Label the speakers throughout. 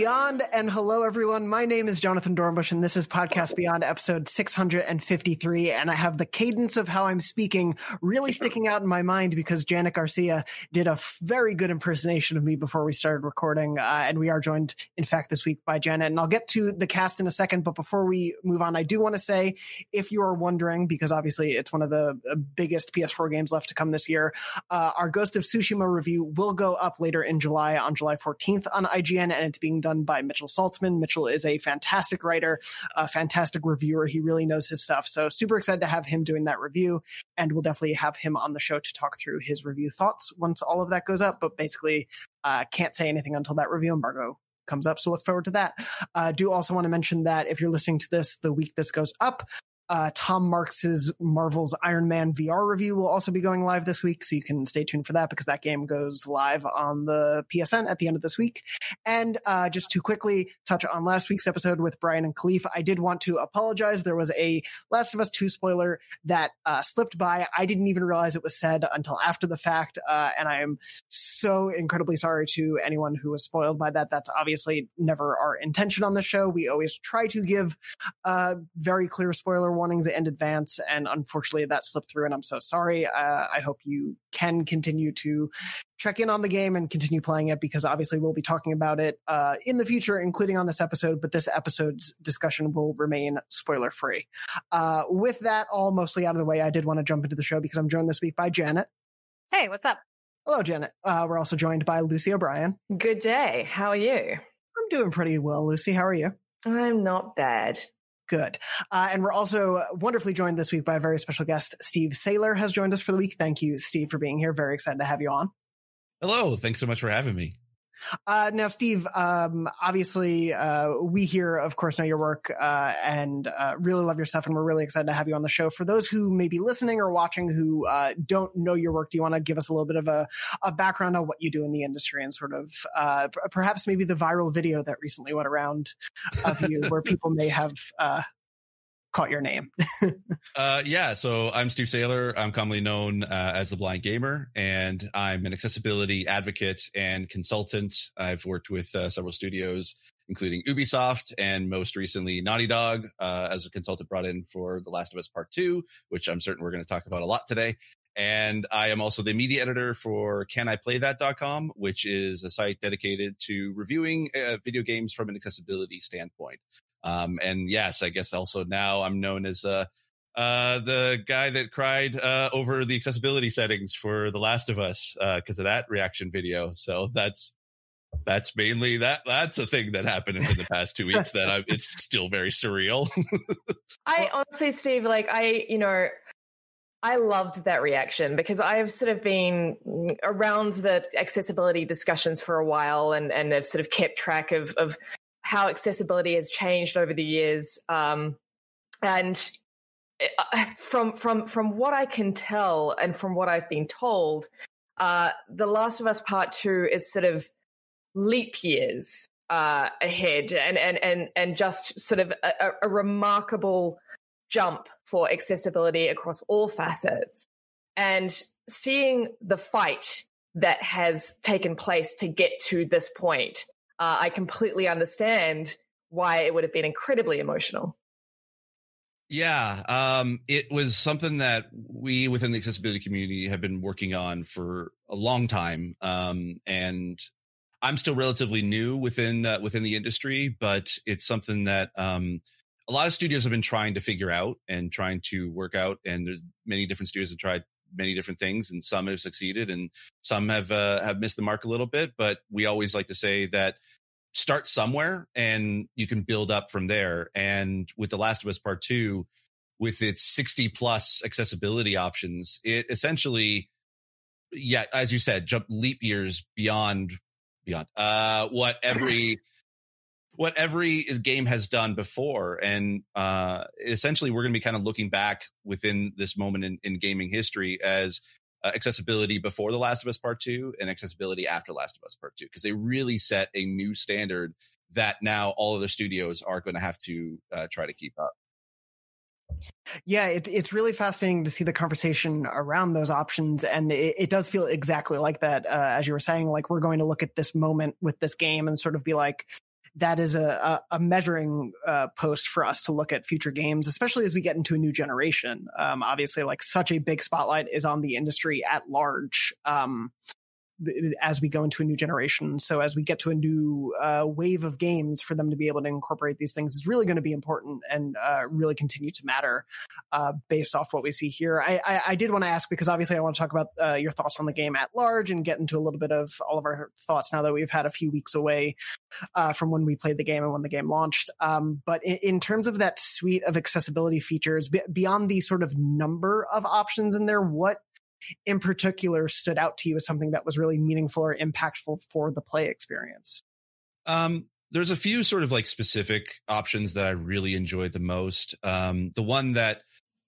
Speaker 1: Beyond and hello everyone. My name is Jonathan Dornbush and this is Podcast Beyond episode 653 and I have the cadence of how I'm speaking really sticking out in my mind because Janet Garcia did a very good impersonation of me before we started recording uh, and we are joined in fact this week by Janet and I'll get to the cast in a second but before we move on I do want to say if you are wondering because obviously it's one of the uh, biggest PS4 games left to come this year uh, our Ghost of Tsushima review will go up later in July on July 14th on IGN and it's being done by Mitchell Saltzman. Mitchell is a fantastic writer, a fantastic reviewer. He really knows his stuff. So super excited to have him doing that review. And we'll definitely have him on the show to talk through his review thoughts once all of that goes up. But basically, uh, can't say anything until that review embargo comes up. So look forward to that. Uh, do also want to mention that if you're listening to this the week this goes up, uh, Tom Marks's Marvel's Iron Man VR review will also be going live this week, so you can stay tuned for that because that game goes live on the PSN at the end of this week. And uh, just to quickly touch on last week's episode with Brian and Khalif, I did want to apologize. There was a Last of Us 2 spoiler that uh, slipped by. I didn't even realize it was said until after the fact, uh, and I am so incredibly sorry to anyone who was spoiled by that. That's obviously never our intention on the show. We always try to give uh, very clear spoiler warnings in advance, and unfortunately that slipped through, and I'm so sorry. Uh, I hope you can continue to check in on the game and continue playing it because obviously we'll be talking about it uh, in the future, including on this episode. But this episode's discussion will remain spoiler free. Uh, with that all mostly out of the way, I did want to jump into the show because I'm joined this week by Janet.
Speaker 2: Hey, what's up?
Speaker 1: Hello, Janet. Uh, we're also joined by Lucy O'Brien.
Speaker 2: Good day. How are you?
Speaker 1: I'm doing pretty well, Lucy. How are you?
Speaker 2: I'm not bad.
Speaker 1: Good. Uh, and we're also wonderfully joined this week by a very special guest. Steve Saylor has joined us for the week. Thank you, Steve, for being here. Very excited to have you on.
Speaker 3: Hello. Thanks so much for having me.
Speaker 1: Uh, now, Steve, um, obviously, uh, we here, of course, know your work uh, and uh, really love your stuff, and we're really excited to have you on the show. For those who may be listening or watching who uh, don't know your work, do you want to give us a little bit of a, a background on what you do in the industry and sort of uh, perhaps maybe the viral video that recently went around of you where people may have caught your name.
Speaker 3: uh, yeah, so I'm Steve Saylor. I'm commonly known uh, as the Blind Gamer, and I'm an accessibility advocate and consultant. I've worked with uh, several studios, including Ubisoft and most recently Naughty Dog, uh, as a consultant brought in for The Last of Us Part Two, which I'm certain we're going to talk about a lot today. And I am also the media editor for caniplaythat.com, which is a site dedicated to reviewing uh, video games from an accessibility standpoint. Um, and yes, I guess also now I'm known as uh, uh, the guy that cried uh, over the accessibility settings for The Last of Us because uh, of that reaction video. So that's that's mainly that. That's a thing that happened in the past two weeks that I, it's still very surreal.
Speaker 2: I honestly, Steve, like I, you know. I loved that reaction because I've sort of been around the accessibility discussions for a while and, and have sort of kept track of, of how accessibility has changed over the years. Um, and uh, from from from what I can tell and from what I've been told, uh, The Last of Us Part Two is sort of leap years uh, ahead, and and and and just sort of a, a remarkable jump for accessibility across all facets. And seeing the fight that has taken place to get to this point uh, I completely understand why it would have been incredibly emotional.
Speaker 3: Yeah, um, it was something that we within the accessibility community have been working on for a long time, um, and I'm still relatively new within uh, within the industry, but it's something that um, a lot of studios have been trying to figure out and trying to work out. And there's many different studios have tried many different things, and some have succeeded, and some have uh, have missed the mark a little bit. But we always like to say that start somewhere and you can build up from there. And with The Last of Us Part Two, with its 60 plus accessibility options, it essentially, yeah, as you said, jump leap years beyond beyond uh what every what every game has done before and uh essentially we're going to be kind of looking back within this moment in, in gaming history as uh, accessibility before The Last of Us Part 2 and accessibility after Last of Us Part 2 because they really set a new standard that now all of the studios are going to have to uh, try to keep up.
Speaker 1: Yeah, it, it's really fascinating to see the conversation around those options. And it, it does feel exactly like that. Uh, as you were saying, like we're going to look at this moment with this game and sort of be like, that is a, a, a measuring uh, post for us to look at future games, especially as we get into a new generation. Um, obviously, like such a big spotlight is on the industry at large. Um, as we go into a new generation. So as we get to a new uh, wave of games, for them to be able to incorporate these things is really going to be important and uh, really continue to matter uh, based off what we see here. I, I, I did want to ask because obviously I want to talk about uh, your thoughts on the game at large and get into a little bit of all of our thoughts now that we've had a few weeks away uh, from when we played the game and when the game launched. Um, but in, in, terms of that suite of accessibility features, b- beyond the sort of number of options in there, what in particular stood out to you as something that was really meaningful or impactful for the play experience?
Speaker 3: Um, there's a few sort of like specific options that I really enjoyed the most. Um, the one that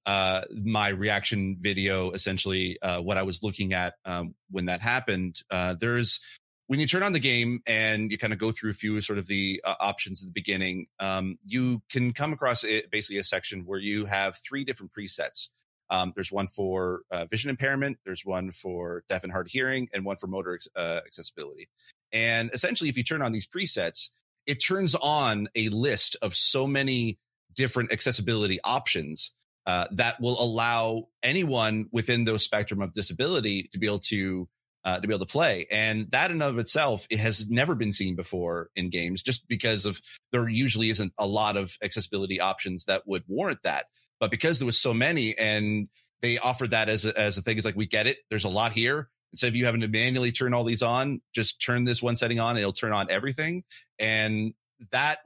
Speaker 3: uh, my reaction video, essentially, uh, what I was looking at um, when that happened, uh, there's when you turn on the game and you kind of go through a few sort of the uh, options at the beginning, um, you can come across it, basically a section where you have three different presets. Um, there's one for uh, vision impairment, there's one for deaf and hard hearing, and one for motor uh, accessibility. And essentially, if you turn on these presets, it turns on a list of so many different accessibility options uh, that will allow anyone within those spectrum of disability to be able to uh, to be able to play. And that in of itself, it has never been seen before in games just because of there usually isn't a lot of accessibility options that would warrant that. But because there was so many and they offered that as a, as a thing, it's like, we get it. There's a lot here. Instead of you having to manually turn all these on, just turn this one setting on and it'll turn on everything. And that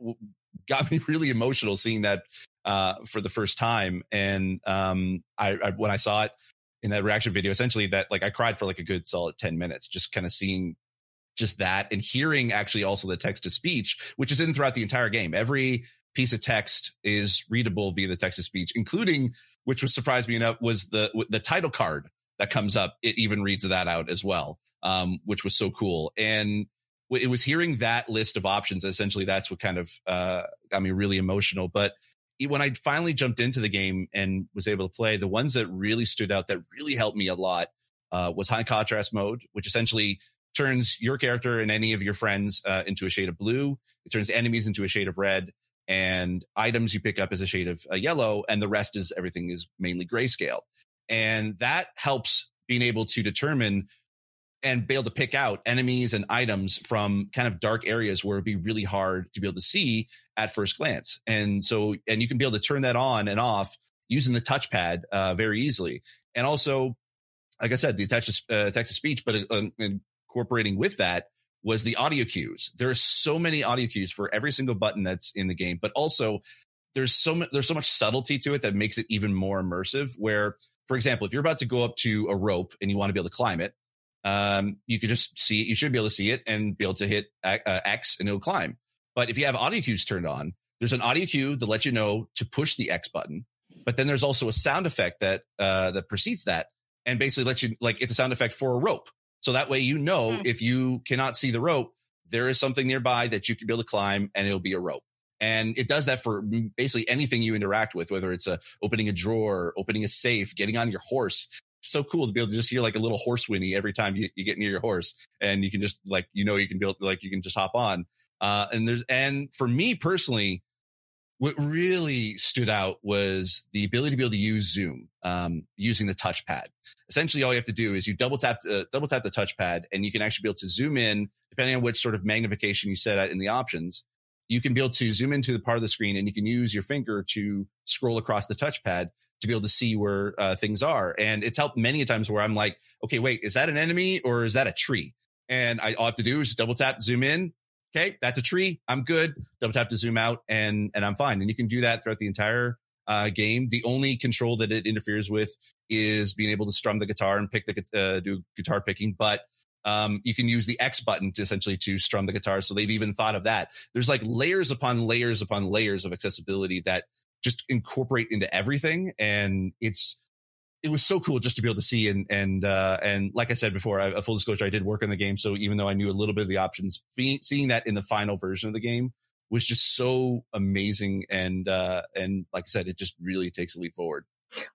Speaker 3: got me really emotional seeing that uh, for the first time. And um, I, I, when I saw it in that reaction video, essentially that like I cried for like a good solid 10 minutes, just kind of seeing just that and hearing actually also the text to speech, which is in throughout the entire game. Every piece of text is readable via the text to speech, including, which was surprised me enough, was the the title card that comes up. It even reads that out as well, um, which was so cool. And it was hearing that list of options. Essentially, that's what kind of uh, got me really emotional. But when I finally jumped into the game and was able to play, the ones that really stood out that really helped me a lot uh, was high contrast mode, which essentially turns your character and any of your friends uh, into a shade of blue. It turns enemies into a shade of red and items you pick up as a shade of uh, yellow and the rest is everything is mainly grayscale. And that helps being able to determine and be able to pick out enemies and items from kind of dark areas where it'd be really hard to be able to see at first glance. And so and you can be able to turn that on and off using the touchpad uh, very easily. And also like i said the text uh, text to speech but uh, incorporating with that was the audio cues. There are so many audio cues for every single button that's in the game, but also there's so much, there's so much subtlety to it that makes it even more immersive. Where, for example, if you're about to go up to a rope and you want to be able to climb it, um, you could just see it. You should be able to see it and be able to hit uh, X and it'll climb. But if you have audio cues turned on, there's an audio cue to let you know to push the X button. But then there's also a sound effect that uh, that precedes that and basically lets you like it's a sound effect for a rope. So that way, you know, mm-hmm. if you cannot see the rope, there is something nearby that you can be able to climb and it'll be a rope. And it does that for basically anything you interact with, whether it's a opening a drawer, opening a safe, getting on your horse. So cool to be able to just hear like a little horse whinny every time you, you get near your horse and you can just like, you know, you can build like you can just hop on. Uh, and there's, and for me personally, what really stood out was the ability to be able to use Zoom um, using the touchpad. Essentially, all you have to do is you double tap uh, double tap the touchpad, and you can actually be able to zoom in depending on which sort of magnification you set at in the options. You can be able to zoom into the part of the screen, and you can use your finger to scroll across the touchpad to be able to see where uh, things are. And it's helped many times where I'm like, okay, wait, is that an enemy or is that a tree? And I, all I have to do is double tap, zoom in, okay, that's a tree. I'm good. Double tap to zoom out and, and I'm fine. And you can do that throughout the entire uh, game. The only control that it interferes with is being able to strum the guitar and pick the, uh, do guitar picking. But um, you can use the X button to essentially to strum the guitar. So they've even thought of that. There's like layers upon layers upon layers of accessibility that just incorporate into everything. And it's, it was so cool just to be able to see and and uh, and like I said before, I, full disclosure, I did work on the game, so even though I knew a little bit of the options, seeing that in the final version of the game was just so amazing, and uh, and like I said, it just really takes a leap forward.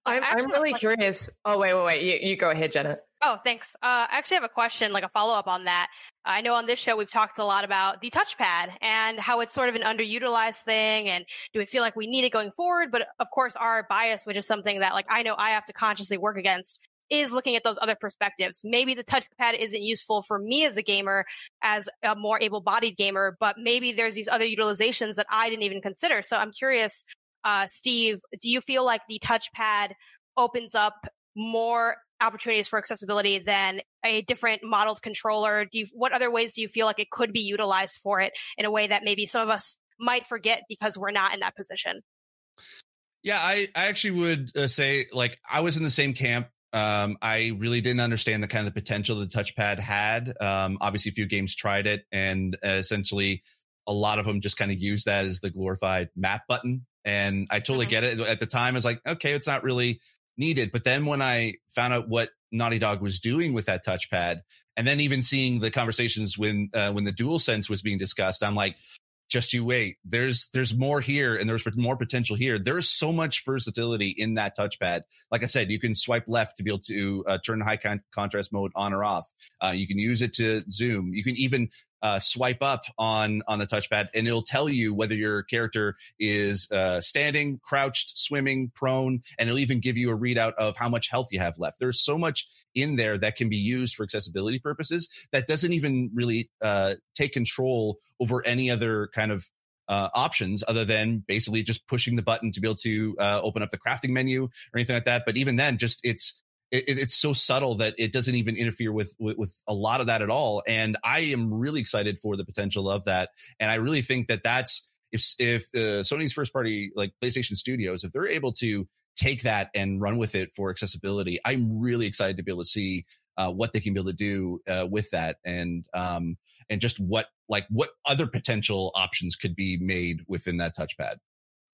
Speaker 2: I'm I'm really curious. Oh wait, wait, wait! You, you go ahead, Janet.
Speaker 4: Oh, thanks. Uh, I actually have a question, like a follow up on that. I know on this show we've talked a lot about the touchpad and how it's sort of an underutilized thing and do we feel like we need it going forward? But of course our bias, which is something that like I know I have to consciously work against is looking at those other perspectives. Maybe the touchpad isn't useful for me as a gamer, as a more able bodied gamer, but maybe there's these other utilizations that I didn't even consider. So I'm curious, uh, Steve, do you feel like the touchpad opens up more opportunities for accessibility than a different modeled controller? Do you, what other ways do you feel like it could be utilized for it in a way that maybe some of us might forget because we're not in that position?
Speaker 3: Yeah, I, I actually would uh, say like I was in the same camp. Um, I really didn't understand the kind of the potential the touchpad had. Um, obviously, a few games tried it, and uh, essentially, a lot of them just kind of use that as the glorified map button. And I totally mm-hmm. get it. At the time, I was like, okay, it's not really needed. But then when I found out what Naughty Dog was doing with that touchpad, and then even seeing the conversations when uh, when the Dual Sense was being discussed, I'm like, just you wait. There's there's more here, and there's more potential here. There is so much versatility in that touchpad. Like I said, you can swipe left to be able to uh, turn high con- contrast mode on or off. Uh, you can use it to zoom. You can even uh, swipe up on on the touchpad, and it'll tell you whether your character is uh, standing, crouched, swimming, prone, and it'll even give you a readout of how much health you have left. There's so much in there that can be used for accessibility purposes that doesn't even really uh, take control over any other kind of uh, options other than basically just pushing the button to be able to uh, open up the crafting menu or anything like that. But even then, just it's it, it's so subtle that it doesn't even interfere with, with, with a lot of that at all. And I am really excited for the potential of that. And I really think that that's if if uh, Sony's first party like PlayStation Studios, if they're able to take that and run with it for accessibility, I'm really excited to be able to see uh, what they can be able to do uh, with that, and um, and just what like what other potential options could be made within that touchpad.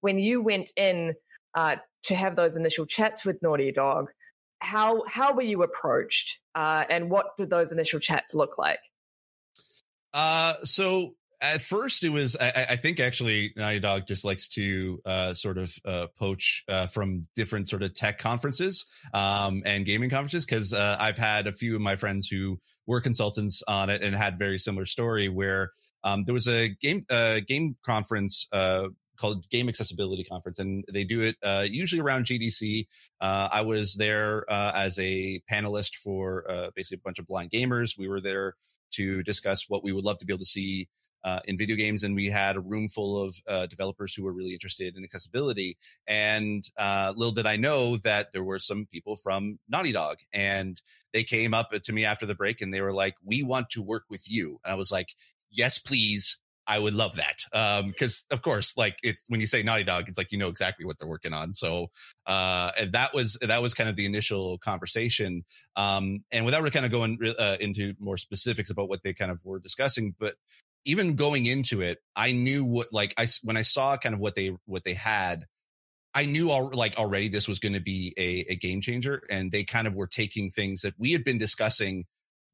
Speaker 2: When you went in uh, to have those initial chats with Naughty Dog, how how were you approached, uh, and what did those initial chats look like?
Speaker 3: Uh, so at first it was I, I, think actually Naughty Dog just likes to uh, sort of uh, poach uh, from different sort of tech conferences um, and gaming conferences because uh, I've had a few of my friends who were consultants on it and had very similar story where um, there was a game uh, game conference uh, called Game Accessibility Conference, and they do it uh, usually around GDC. Uh, I was there uh, as a panelist for uh, basically a bunch of blind gamers. We were there to discuss what we would love to be able to see uh, in video games, and we had a room full of uh, developers who were really interested in accessibility. And little did I know that there were some people from Naughty Dog, and they came up to me after the break, and they were like, "We want to work with you." And I was like, "Yes, please." I would love that. Um, cause of course, like it's when you say Naughty Dog, it's like, you know exactly what they're working on. So, uh, that was, that was kind of the initial conversation. Um, and without really kind of going uh, into more specifics about what they kind of were discussing, but even going into it, I knew what, like I, when I saw kind of what they, what they had, I knew all, like already this was going to be a, a game changer and they kind of were taking things that we had been discussing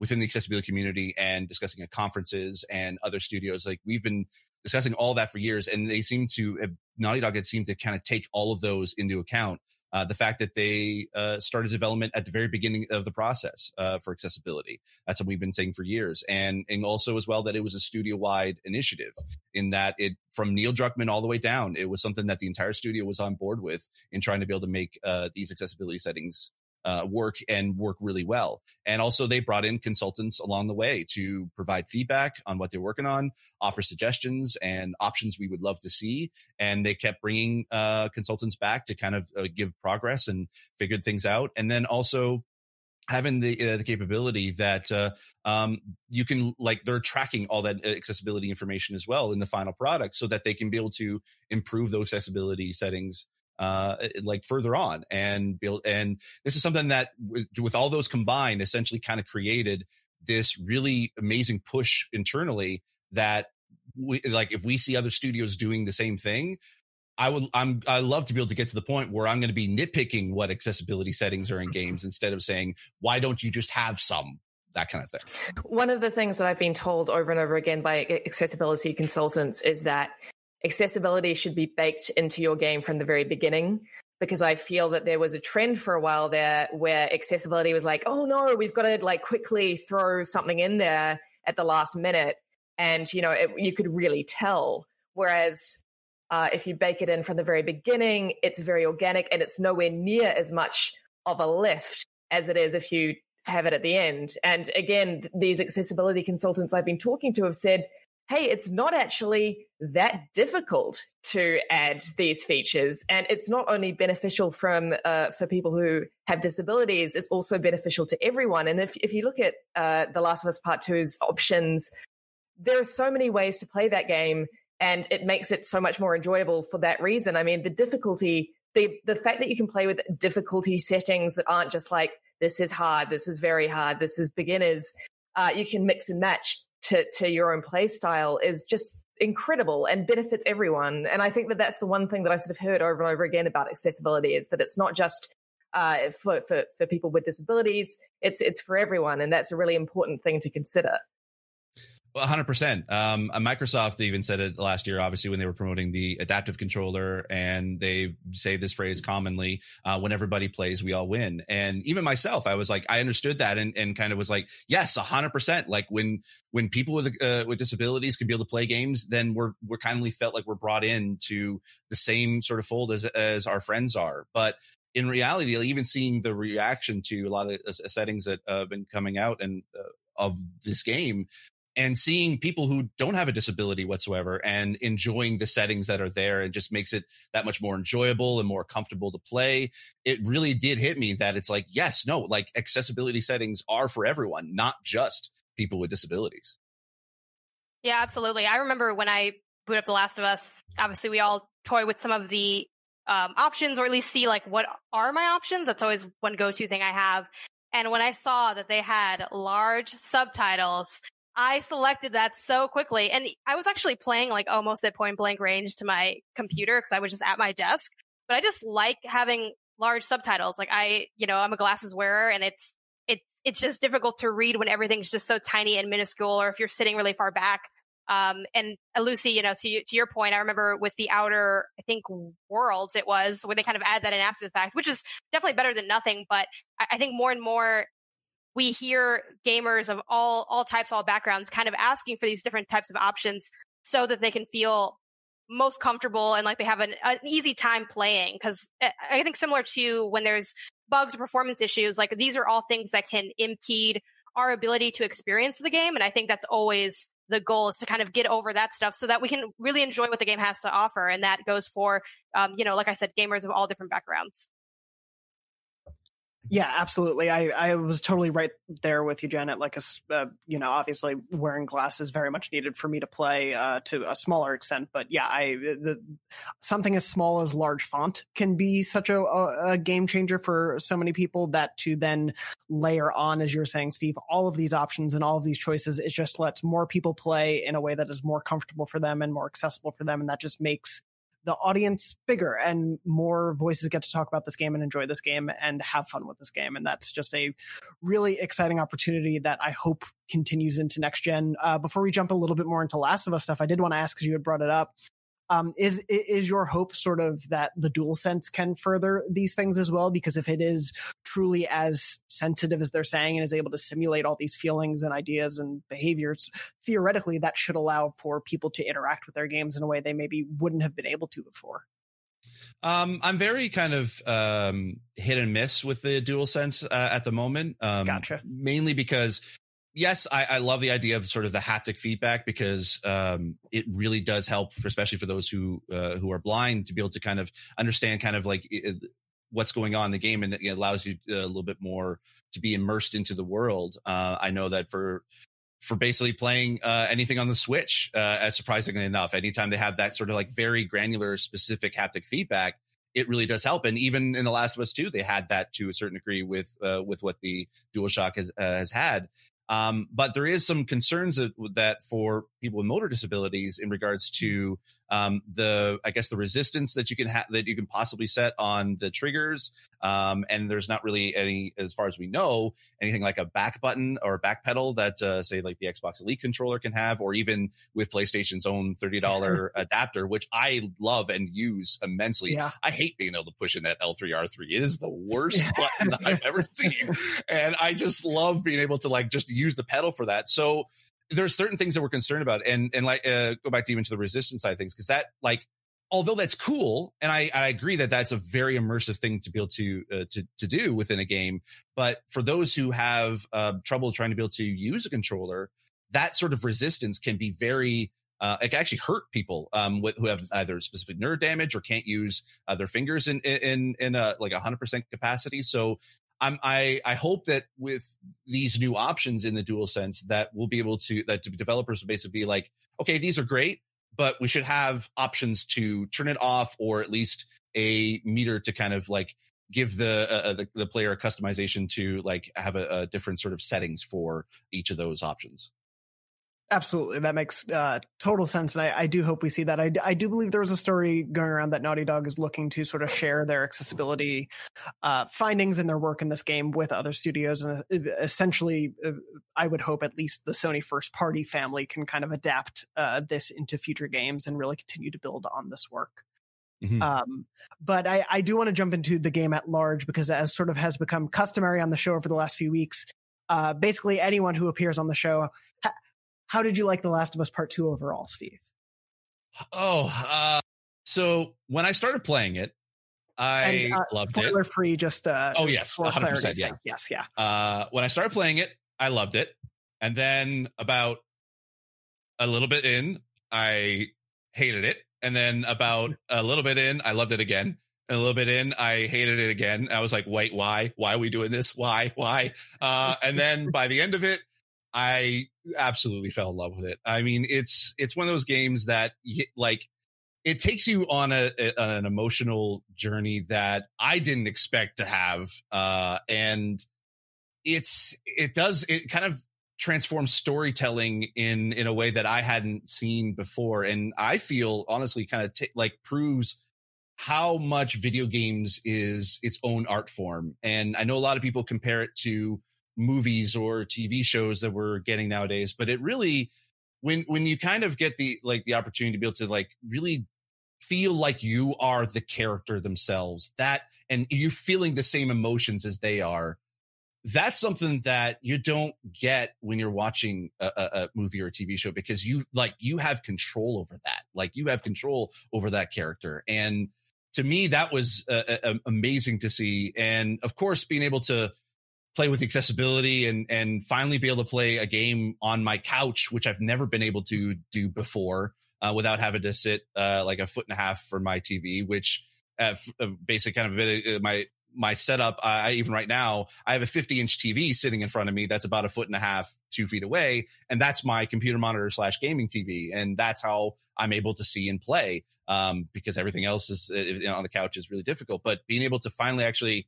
Speaker 3: within the accessibility community and discussing at conferences and other studios. Like we've been discussing all that for years, and they seem to Naughty Dog had seemed to kind of take all of those into account. Uh, the fact that they uh, started development at the very beginning of the process uh, for accessibility. That's what we've been saying for years. And, and also as well that it was a studio wide initiative in that it, from Neil Druckmann all the way down, it was something that the entire studio was on board with in trying to be able to make uh, these accessibility settings uh, work and work really well. And also they brought in consultants along the way to provide feedback on what they're working on, offer suggestions and options we would love to see. And they kept bringing uh, consultants back to kind of uh, give progress and figured things out. And then also having the uh, the capability that uh, um, you can like they're tracking all that accessibility information as well in the final product so that they can be able to improve those accessibility settings uh, like further on and build. And this is something that with all those combined, essentially kind of created this really amazing push internally that we, like if we see other studios doing the same thing, I would I'm I love to be able to get to the point where I'm going to be nitpicking what accessibility settings are in mm-hmm. games instead of saying why don't you just have some that kind of thing.
Speaker 2: One of the things that I've been told over and over again by accessibility consultants is that accessibility should be baked into your game from the very beginning because I feel that there was a trend for a while there where accessibility was like, oh no, we've got to like quickly throw something in there at the last minute. And, you know, it, you could really tell. Whereas uh, if you bake it in from the very beginning, it's very organic and it's nowhere near as much of a lift as it is if you have it at the end. And again, these accessibility consultants I've been talking to have said, hey, it's not actually that difficult to add these features. And it's not only beneficial from uh, for people who have disabilities, it's also beneficial to everyone. And if, if you look at uh, The Last of Us Part 2's options, there are so many ways to play that game and it makes it so much more enjoyable for that reason. I mean, the difficulty, the the fact that you can play with difficulty settings that aren't just like this is hard, this is very hard, this is beginners. Uh, you can mix and match to to your own play style is just incredible and benefits everyone. And I think that that's the one thing that I sort of heard over and over again about accessibility is that it's not just uh, for, for for people with disabilities; it's it's for everyone, and that's a really important thing to consider.
Speaker 3: Well, 100%. Um, uh, Microsoft even said it last year, obviously, when they were promoting the adaptive controller, and they say this phrase commonly uh, when everybody plays, we all win. And even myself, I was like, I understood that and, and kind of was like, yes, 100%. Like when when people with uh, with disabilities can be able to play games, then we're we're kindly felt like we're brought in to the same sort of fold as as our friends are. But in reality, even seeing the reaction to a lot of the settings that have been coming out and uh, of this game and seeing people who don't have a disability whatsoever and enjoying the settings that are there and just makes it that much more enjoyable and more comfortable to play. It really did hit me that it's like, yes, no, like accessibility settings are for everyone, not just people with disabilities.
Speaker 4: Yeah, absolutely. I remember when I boot up The Last of Us, obviously we all toy with some of the um, options or at least see like what are my options. That's always one go-to thing I have. And when I saw that they had large subtitles I selected that so quickly. And I was actually playing like almost at point blank range to my computer because I was just at my desk. But I just like having large subtitles. Like I, you know, I'm a glasses wearer and it's, it's, it's just difficult to read when everything's just so tiny and minuscule or if you're sitting really far back. Um, and uh, Lucy, you know, to, to your point, I remember with the outer, I think worlds it was where they kind of add that in after the fact, which is definitely better than nothing. But I, I think more and more we hear gamers of all all types, all backgrounds, kind of asking for these different types of options so that they can feel most comfortable and like they have an, an easy time playing. Because I think similar to when there's bugs or performance issues, like these are all things that can impede our ability to experience the game. And I think that's always the goal is to kind of get over that stuff so that we can really enjoy what the game has to offer. And that goes for, um, you know, like I said, gamers of all different backgrounds.
Speaker 1: Yeah, absolutely. I, I was totally right there with you, Janet. Like, a, uh, you know, obviously wearing glasses very much needed for me to play uh, to a smaller extent. But yeah, I the, something as small as large font can be such a, a, game changer for so many people. That to then layer on, as you were saying, Steve, all of these options and all of these choices, it just lets more people play in a way that is more comfortable for them and more accessible for them, and that just makes the audience bigger and more voices get to talk about this game and enjoy this game and have fun with this game. And that's just a really exciting opportunity that I hope continues into next gen. Uh, before we jump a little bit more into Last of Us stuff, I did want to ask because you had brought it up. Um, is is your hope sort of that the dual sense can further these things as well? Because if it is truly as sensitive as they're saying and is able to simulate all these feelings and ideas and behaviors, theoretically that should allow for people to interact with their games in a way they maybe wouldn't have been able to before.
Speaker 3: Um, I'm very kind of um, hit and miss with the dual sense uh, at the moment. Um,
Speaker 1: gotcha.
Speaker 3: Mainly because yes, I, I, love the idea of sort of the haptic feedback because um, it really does help, for, especially for those who uh, who are blind, to be able to kind of understand kind of like it, what's going on in the game, and it allows you uh, a little bit more to be immersed into the world. Uh, I know that for for basically playing uh, anything on the Switch, uh, as surprisingly enough, anytime they have that sort of like very granular, specific haptic feedback, it really does help. And even in The Last of Us 2, they had that to a certain degree with uh, with what the DualShock has uh, has had. Um, but there is some concerns that, that for people with motor disabilities in regards to um, the, I guess, the resistance that you can have that you can possibly set on the triggers. Um, and there's not really any, as far as we know, anything like a back button or a back pedal that, uh, say, like the Xbox Elite controller can have, or even with PlayStation's own thirty dollar adapter, which I love and use immensely.
Speaker 1: Yeah.
Speaker 3: I hate being able to push in that L3R3. It is the worst button I've ever seen, and I just love being able to like just use the pedal for that. So there's certain things that we're concerned about, and and like uh, go back to even to the resistance side things because that like although that's cool, and I I agree that that's a very immersive thing to be able to uh, to to do within a game. But for those who have uh, trouble trying to be able to use a controller, that sort of resistance can be very uh, it can actually hurt people um, with, who have either specific nerve damage or can't use uh, their fingers in in in a, like 100% capacity. So I'm, I I hope that with these new options in the dual sense that we'll be able to that developers will basically be like, okay, these are great, but we should have options to turn it off or at least a meter to kind of like give the uh, uh the, the player a customization to like have a, a different sort of settings for each of those options.
Speaker 1: Absolutely, that makes uh, total sense, and I, I, do hope we see that. I, I do believe there was a story going around that Naughty Dog is looking to sort of share their accessibility uh, findings and their work in this game with other studios, and uh, essentially, uh, I would hope at least the Sony first party family can kind of adapt uh, this into future games and really continue to build on this work. Mm-hmm. Um, but I, I do want to jump into the game at large because, as sort of has become customary on the show over the last few weeks, uh, basically anyone who appears on the show ha- how did you like The Last of Us Part Two overall, Steve?
Speaker 3: Oh, uh, so when I started playing it, I and, uh, loved
Speaker 1: spoiler it. Spoiler free, just uh,
Speaker 3: oh yes, one hundred percent, yeah,
Speaker 1: yes, yeah.
Speaker 3: Uh, when I started playing it, I loved it, and then about a little bit in, I hated it, and then about a little bit in, I loved it again. And a little bit in, I hated it again. I was like, wait, why? Why are we doing this? Why? Why? Uh, and then by the end of it, I absolutely fell in love with it. I mean, it's it's one of those games that like it takes you on a, a, an emotional journey that I didn't expect to have, uh, and it's it does it kind of transforms storytelling in in a way that I hadn't seen before, and I feel honestly kind of t- like proves how much video games is its own art form. And I know a lot of people compare it to movies or TV shows that we're getting nowadays. But it really, when when you kind of get the like the opportunity to be able to like really feel like you are the character themselves, that and you're feeling the same emotions as they are. That's something that you don't get when you're watching a, a, movie or a TV show because you like you have control over that. Like you have control over that character and to me that was uh, amazing to see and of course being able to play with accessibility and and finally be able to play a game on my couch, which I've never been able to do before uh, without having to sit uh, like a foot and a half from my TV, which uh, uh, basic kind of a bit of uh, my my setup. I even right now I have a 50 inch TV sitting in front of me that's about a foot and a half, two feet away, and that's my computer monitor slash gaming TV, and that's how I'm able to see and play. Um, because everything else is you know, on the couch is really difficult. But being able to finally actually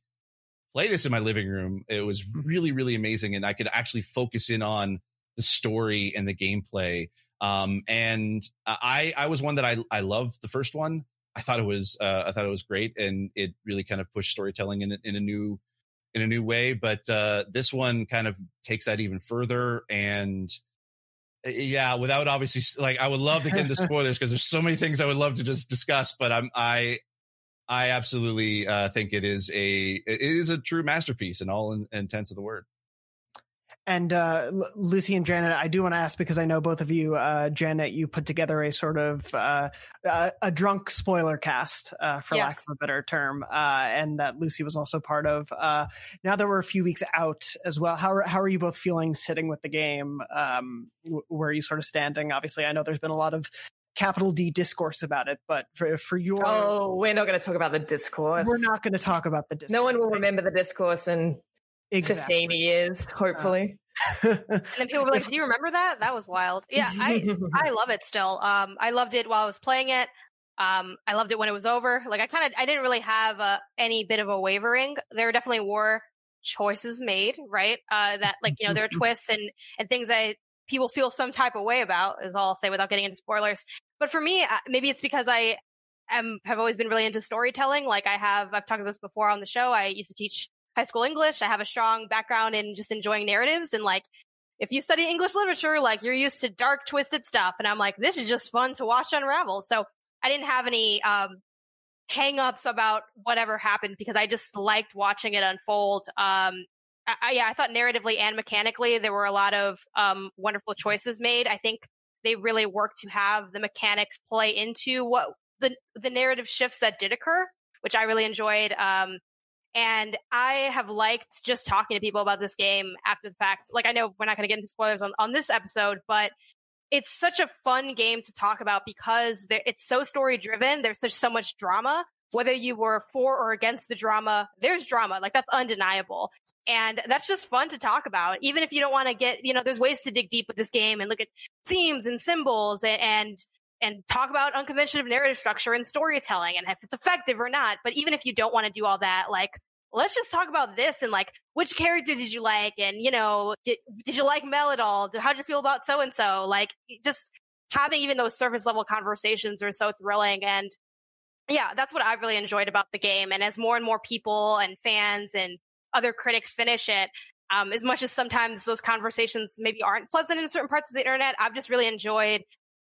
Speaker 3: play this in my living room. It was really, really amazing. And I could actually focus in on the story and the gameplay. Um, and I, I was one that I, I loved the first one. I thought it was, uh, I thought it was great. And it really kind of pushed storytelling in, in a new, in a new way. But, uh, this one kind of takes that even further. And, yeah, without obviously like I would love to get into spoilers because there's so many things I would love to just discuss, but I'm I I absolutely uh, think it is a it is a true masterpiece in all in, intents of the word.
Speaker 1: And uh, Lucy and Janet, I do want to ask because I know both of you, uh, Janet, you put together a sort of uh, a drunk spoiler cast, uh, for yes. lack of a better term, uh, and that Lucy was also part of. Uh, now that we're a few weeks out as well, how are, how are you both feeling sitting with the game? Um, where are you sort of standing? Obviously, I know there's been a lot of capital D discourse about it, but for, for your
Speaker 2: oh, we're not going to talk about the discourse.
Speaker 1: We're not going to talk about the discourse.
Speaker 2: No one will remember the discourse in exactly. 15 years, hopefully.
Speaker 4: Uh, and then people were like, "Do you remember that? That was wild." Yeah, I I love it still. Um, I loved it while I was playing it. Um, I loved it when it was over. Like I kind of I didn't really have uh, any bit of a wavering. There definitely were choices made, right? Uh, that like, you know, there are twists and, and things that people feel some type of way about is all I'll say without getting into spoilers. But for me, uh, maybe it's because I am, have always been really into storytelling. Like I have, I've talked about this before on the show. I used to teach high school English. I have a strong background in just enjoying narratives and like, if you study English literature, like you're used to dark, twisted stuff. And I'm like, this is just fun to watch unravel. So I didn't have any, um, hangups about whatever happened because I just liked watching it unfold. Um, I, yeah, I thought narratively and mechanically there were a lot of um, wonderful choices made. I think they really worked to have the mechanics play into what the the narrative shifts that did occur, which I really enjoyed. Um, and I have liked just talking to people about this game after the fact. Like I know we're not going to get into spoilers on, on this episode, but it's such a fun game to talk about because it's so story driven. There's such so much drama. Whether you were for or against the drama, there's drama. Like that's undeniable. And that's just fun to talk about. Even if you don't want to get, you know, there's ways to dig deep with this game and look at themes and symbols and, and, and talk about unconventional narrative structure and storytelling and if it's effective or not. But even if you don't want to do all that, like let's just talk about this and like which character did you like and you know did, did you like mel at all how'd you feel about so and so like just having even those surface level conversations are so thrilling and yeah that's what i've really enjoyed about the game and as more and more people and fans and other critics finish it um, as much as sometimes those conversations maybe aren't pleasant in certain parts of the internet i've just really enjoyed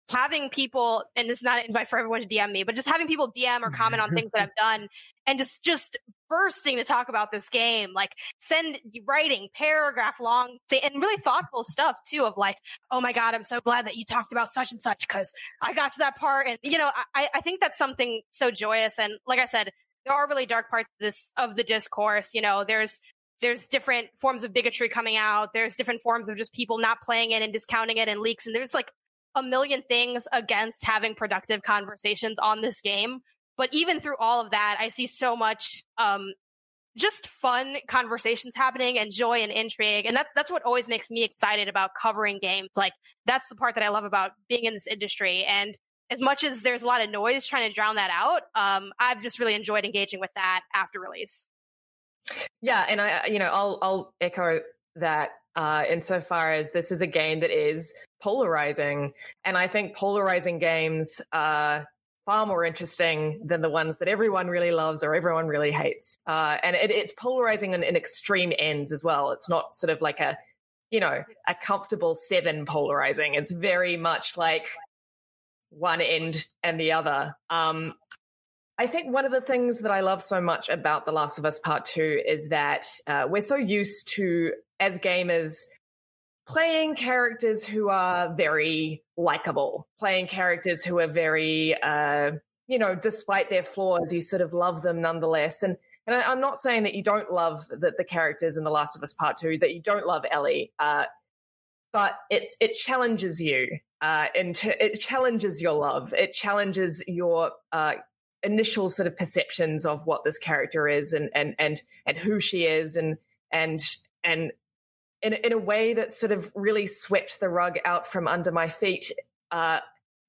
Speaker 4: having people and it's not an invite for everyone to dm me but just having people dm or comment on things that i've done and just just bursting to talk about this game like send writing paragraph long and really thoughtful stuff too of like oh my god i'm so glad that you talked about such and such because i got to that part. And you know I, I think that's something so joyous. And like i said there are really dark parts of this of the discourse you know there's there's different forms of bigotry coming out. There's different forms of just people not playing it and discounting it and leaks. And there's like a million things against having productive conversations on this game but even through all of that, I see so much um, just fun conversations happening and joy and intrigue. And that's that's what always makes me excited about covering games. Like that's the part that I love about being in this industry. And as much as there's a lot of noise trying to drown that out, um, I've just really enjoyed engaging with that after release.
Speaker 2: Yeah, and I, you know, I'll I'll echo that uh, insofar as this is a game that is polarizing, and I think polarizing games are far more interesting than the ones that everyone really loves or everyone really hates. Uh, and it, it's polarizing in, in, extreme ends as well. It's not sort of like a, you know, a comfortable seven polarizing. It's very much like one end and the other. Um, I think one of the things that I love so much about The Last of Us Part 2 is that uh, we're so used to, as gamers, playing characters who are very likable, playing characters who are very, uh, you know, despite their flaws, you sort of love them nonetheless. And and I, am not saying that you don't love the, the, characters in The Last of Us Part Two, that you don't love Ellie, uh, but it it challenges you, uh, and it challenges your love. It challenges your uh, initial sort of perceptions of what this character is, and and and and who she is, and and and in, in a way that sort of really swept the rug out from under my feet. Uh,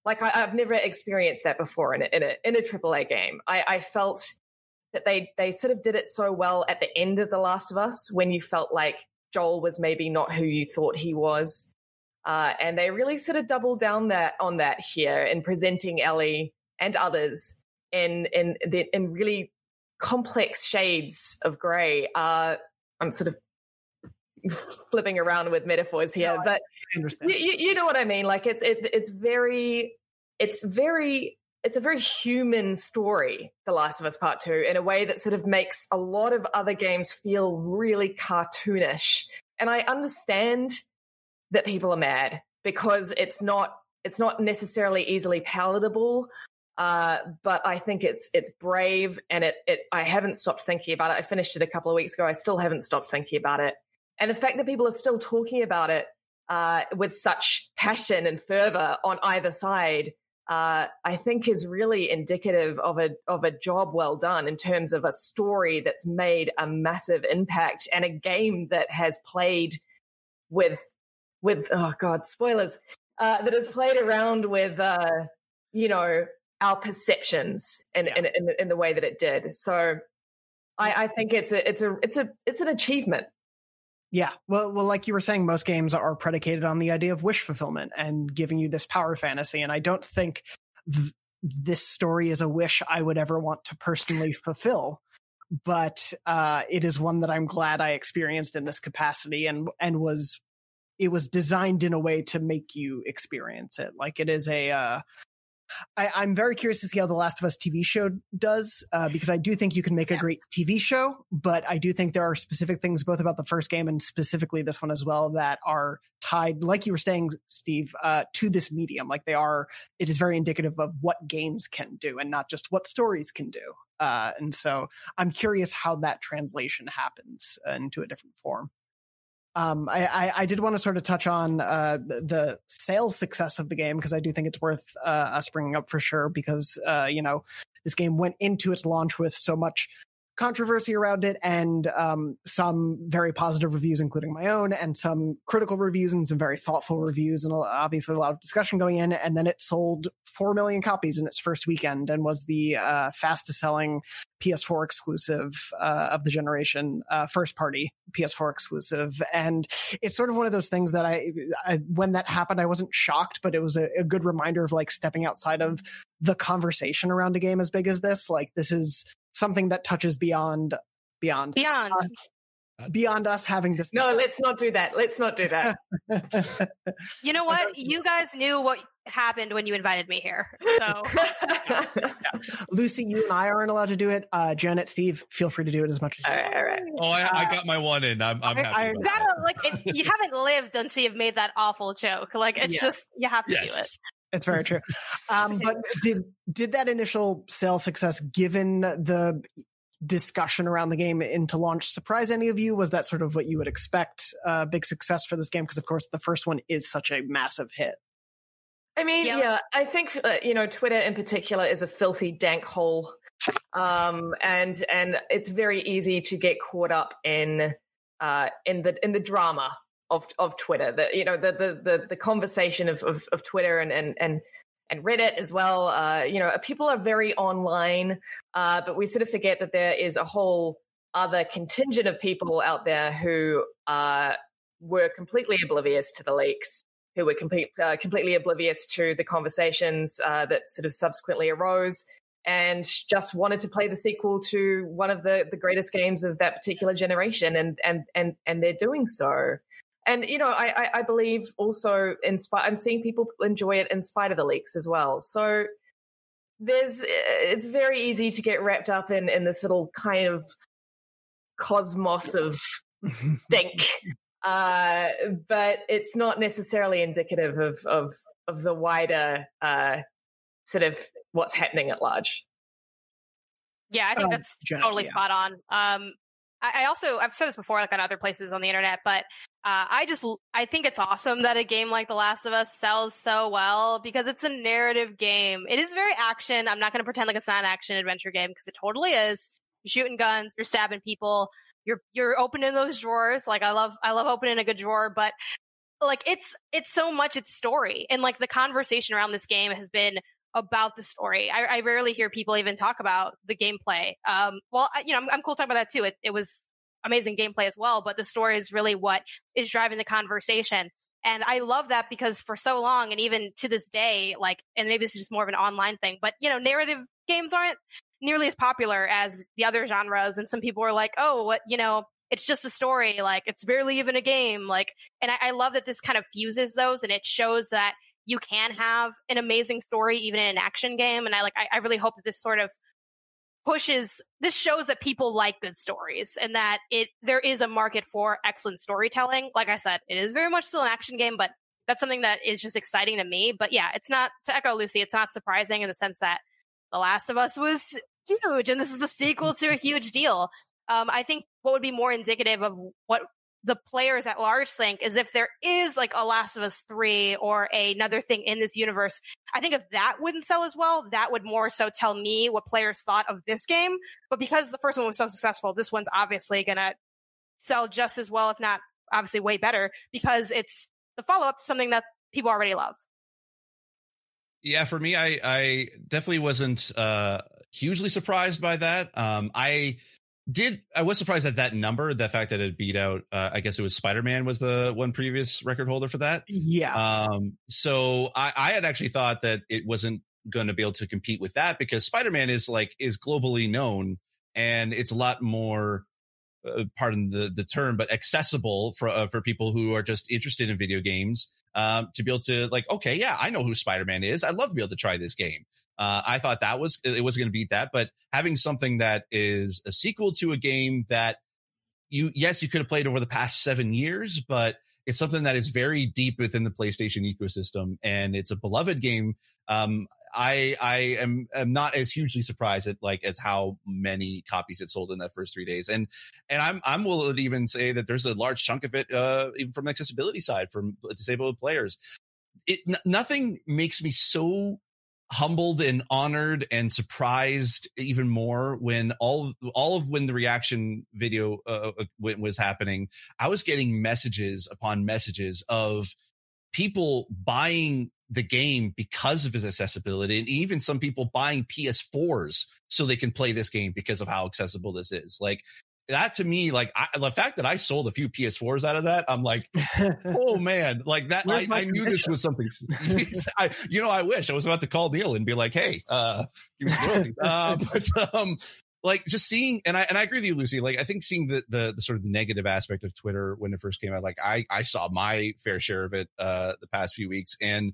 Speaker 2: like I, have never experienced that before in a, in a, in a AAA game. I, I felt that they, they sort of did it so well at the end of The Last of Us when you felt like Joel was maybe not who you thought he was. Uh, and they really sort of doubled down that on that here in presenting Ellie and others in in in really complex shades of grey. Uh, I'm sort of flipping around with metaphors here, no, but you, you, know what I mean. Like it's it, it's very it's very it's a very human story, The Last of Us Part Two, in a way that sort of makes a lot of other games feel really cartoonish. And I understand that people are mad because it's not it's not necessarily easily palatable. Uh, but I think it's it's brave, and it it I haven't stopped thinking about it. I finished it a couple of weeks ago. I still haven't stopped thinking about it. And the fact that people are still talking about it uh, with such passion and fervor on either side, uh, I think is really indicative of a of a job well done in terms of a story that's made a massive impact and a game that has played with with oh god spoilers uh, that has played around with uh, you know our perceptions in, yeah. in, in, in the way that it did. So I, I think it's a it's a it's a it's an achievement.
Speaker 1: Yeah. Well, well, like you were saying, most games are predicated on the idea of wish fulfillment and giving you this power fantasy. And I don't think th- this story is a wish I would ever want to personally fulfill. But uh, it is one that I'm glad I experienced in this capacity and and was it was designed in a way to make you experience it. Like it is a uh, I, am very curious to see how the Last of Us TV show does uh, because I do think you can make a great TV show, but I do think there are specific things both about the first game and specifically this one as well that are tied, like you were saying, Steve, uh, to this medium. Like they are, it is very indicative of what games can do and not just what stories can do. Uh, and so I'm curious how that translation happens into a different form. Um, I, I, I, did want to sort of touch on uh, the, sales success of the game because I do think it's worth uh, us bringing up for sure because uh, you know this game went into its launch with so much controversy around it and um, some very positive reviews, including my own, and some critical reviews and some very thoughtful reviews, and obviously a lot of discussion going in. And then it sold 4 million copies in its first weekend and was the uh, fastest selling PS4 exclusive uh, of the generation, uh, first party PS4 exclusive. And it's sort of one of those things that I, I when that happened, I wasn't shocked, but it was a, a good reminder of like stepping outside of the conversation around a game as big as this. Like this is something that touches beyond beyond
Speaker 4: beyond.
Speaker 1: uh, beyond us having this
Speaker 2: no let's not do that. Let's not do that.
Speaker 4: You know what? you guys knew what happened when you invited me here so.
Speaker 1: Yeah. lucy you and i aren't allowed to do it. Uh, janet steve feel free to do it as much as
Speaker 2: you all right, all right.
Speaker 3: oh I, I, got my one in. I'm, I'm I, happy I,
Speaker 4: gotta, like if you haven't lived until you've made that awful joke like it's yeah. just you have to yes. do it
Speaker 1: it's very true. Um, but did did that initial sales success, given the discussion around the game into launch, surprise any of you? Was that sort of what you would expect? Uh, big success for this game because, of course, the first one is such a massive hit.
Speaker 2: I mean, yeah, yeah I think uh, you know Twitter in particular is a filthy, dank hole, um, and and it's very easy to get caught up in uh, in the in the drama of of Twitter. The you know the the the, the conversation of, of, of Twitter and and and and Reddit as well. Uh, you know, people are very online, uh, but we sort of forget that there is a whole other contingent of people out there who uh, were completely oblivious to the leaks, who were complete, uh, completely oblivious to the conversations uh, that sort of subsequently arose, and just wanted to play the sequel to one of the, the greatest games of that particular generation, and and and and they're doing so and you know, I, I, I believe also in spite, I'm seeing people enjoy it in spite of the leaks as well. So there's, it's very easy to get wrapped up in in this little kind of cosmos of think, uh, but it's not necessarily indicative of of of the wider uh, sort of what's happening at large.
Speaker 4: Yeah, I think um, that's totally yeah. spot on. Um, I, I also I've said this before, like on other places on the internet, but uh, I just I think it's awesome that a game like The Last of Us sells so well because it's a narrative game. It is very action. I'm not going to pretend like it's not an action adventure game because it totally is. You're shooting guns, you're stabbing people, you're you're opening those drawers. Like I love I love opening a good drawer, but like it's it's so much its story and like the conversation around this game has been about the story. I, I, rarely hear people even talk about the gameplay. Um, well, I, you know, I'm, I'm, cool talking about that too. It, it was amazing gameplay as well, but the story is really what is driving the conversation. And I love that because for so long, and even to this day, like, and maybe this is just more of an online thing, but you know, narrative games aren't nearly as popular as the other genres. And some people are like, oh, what, you know, it's just a story. Like, it's barely even a game. Like, and I, I love that this kind of fuses those and it shows that you can have an amazing story even in an action game. And I like, I, I really hope that this sort of pushes this shows that people like good stories and that it there is a market for excellent storytelling like i said it is very much still an action game but that's something that is just exciting to me but yeah it's not to echo lucy it's not surprising in the sense that the last of us was huge and this is a sequel to a huge deal um, i think what would be more indicative of what the players at large think is if there is like a Last of Us 3 or a, another thing in this universe, I think if that wouldn't sell as well, that would more so tell me what players thought of this game. But because the first one was so successful, this one's obviously to sell just as well, if not obviously way better, because it's the follow up to something that people already love.
Speaker 3: Yeah, for me, I, I definitely wasn't uh, hugely surprised by that. Um, I did I was surprised at that number, the fact that it beat out. Uh, I guess it was Spider Man was the one previous record holder for that.
Speaker 1: Yeah.
Speaker 3: Um. So I, I had actually thought that it wasn't going to be able to compete with that because Spider Man is like is globally known and it's a lot more. Uh, pardon the the term, but accessible for uh, for people who are just interested in video games um, to be able to like, okay, yeah, I know who Spider Man is. I'd love to be able to try this game. Uh, I thought that was it was going to beat that, but having something that is a sequel to a game that you yes you could have played over the past seven years, but it's something that is very deep within the PlayStation ecosystem, and it's a beloved game. Um, I I am am not as hugely surprised at like as how many copies it sold in that first three days, and and I'm I'm willing to even say that there's a large chunk of it, uh, even from accessibility side from disabled players. It n- nothing makes me so humbled and honored and surprised even more when all all of when the reaction video uh, uh was happening. I was getting messages upon messages of people buying the game because of its accessibility and even some people buying ps4s so they can play this game because of how accessible this is. Like that to me, like I, the fact that I sold a few PS4s out of that, I'm like, oh man, like that. I, I, knew this was something. I, you know, I wish I was about to call Neil and be like, hey, uh, uh, but um, like just seeing, and I and I agree with you, Lucy. Like I think seeing the the, the sort of the negative aspect of Twitter when it first came out, like I I saw my fair share of it uh the past few weeks, and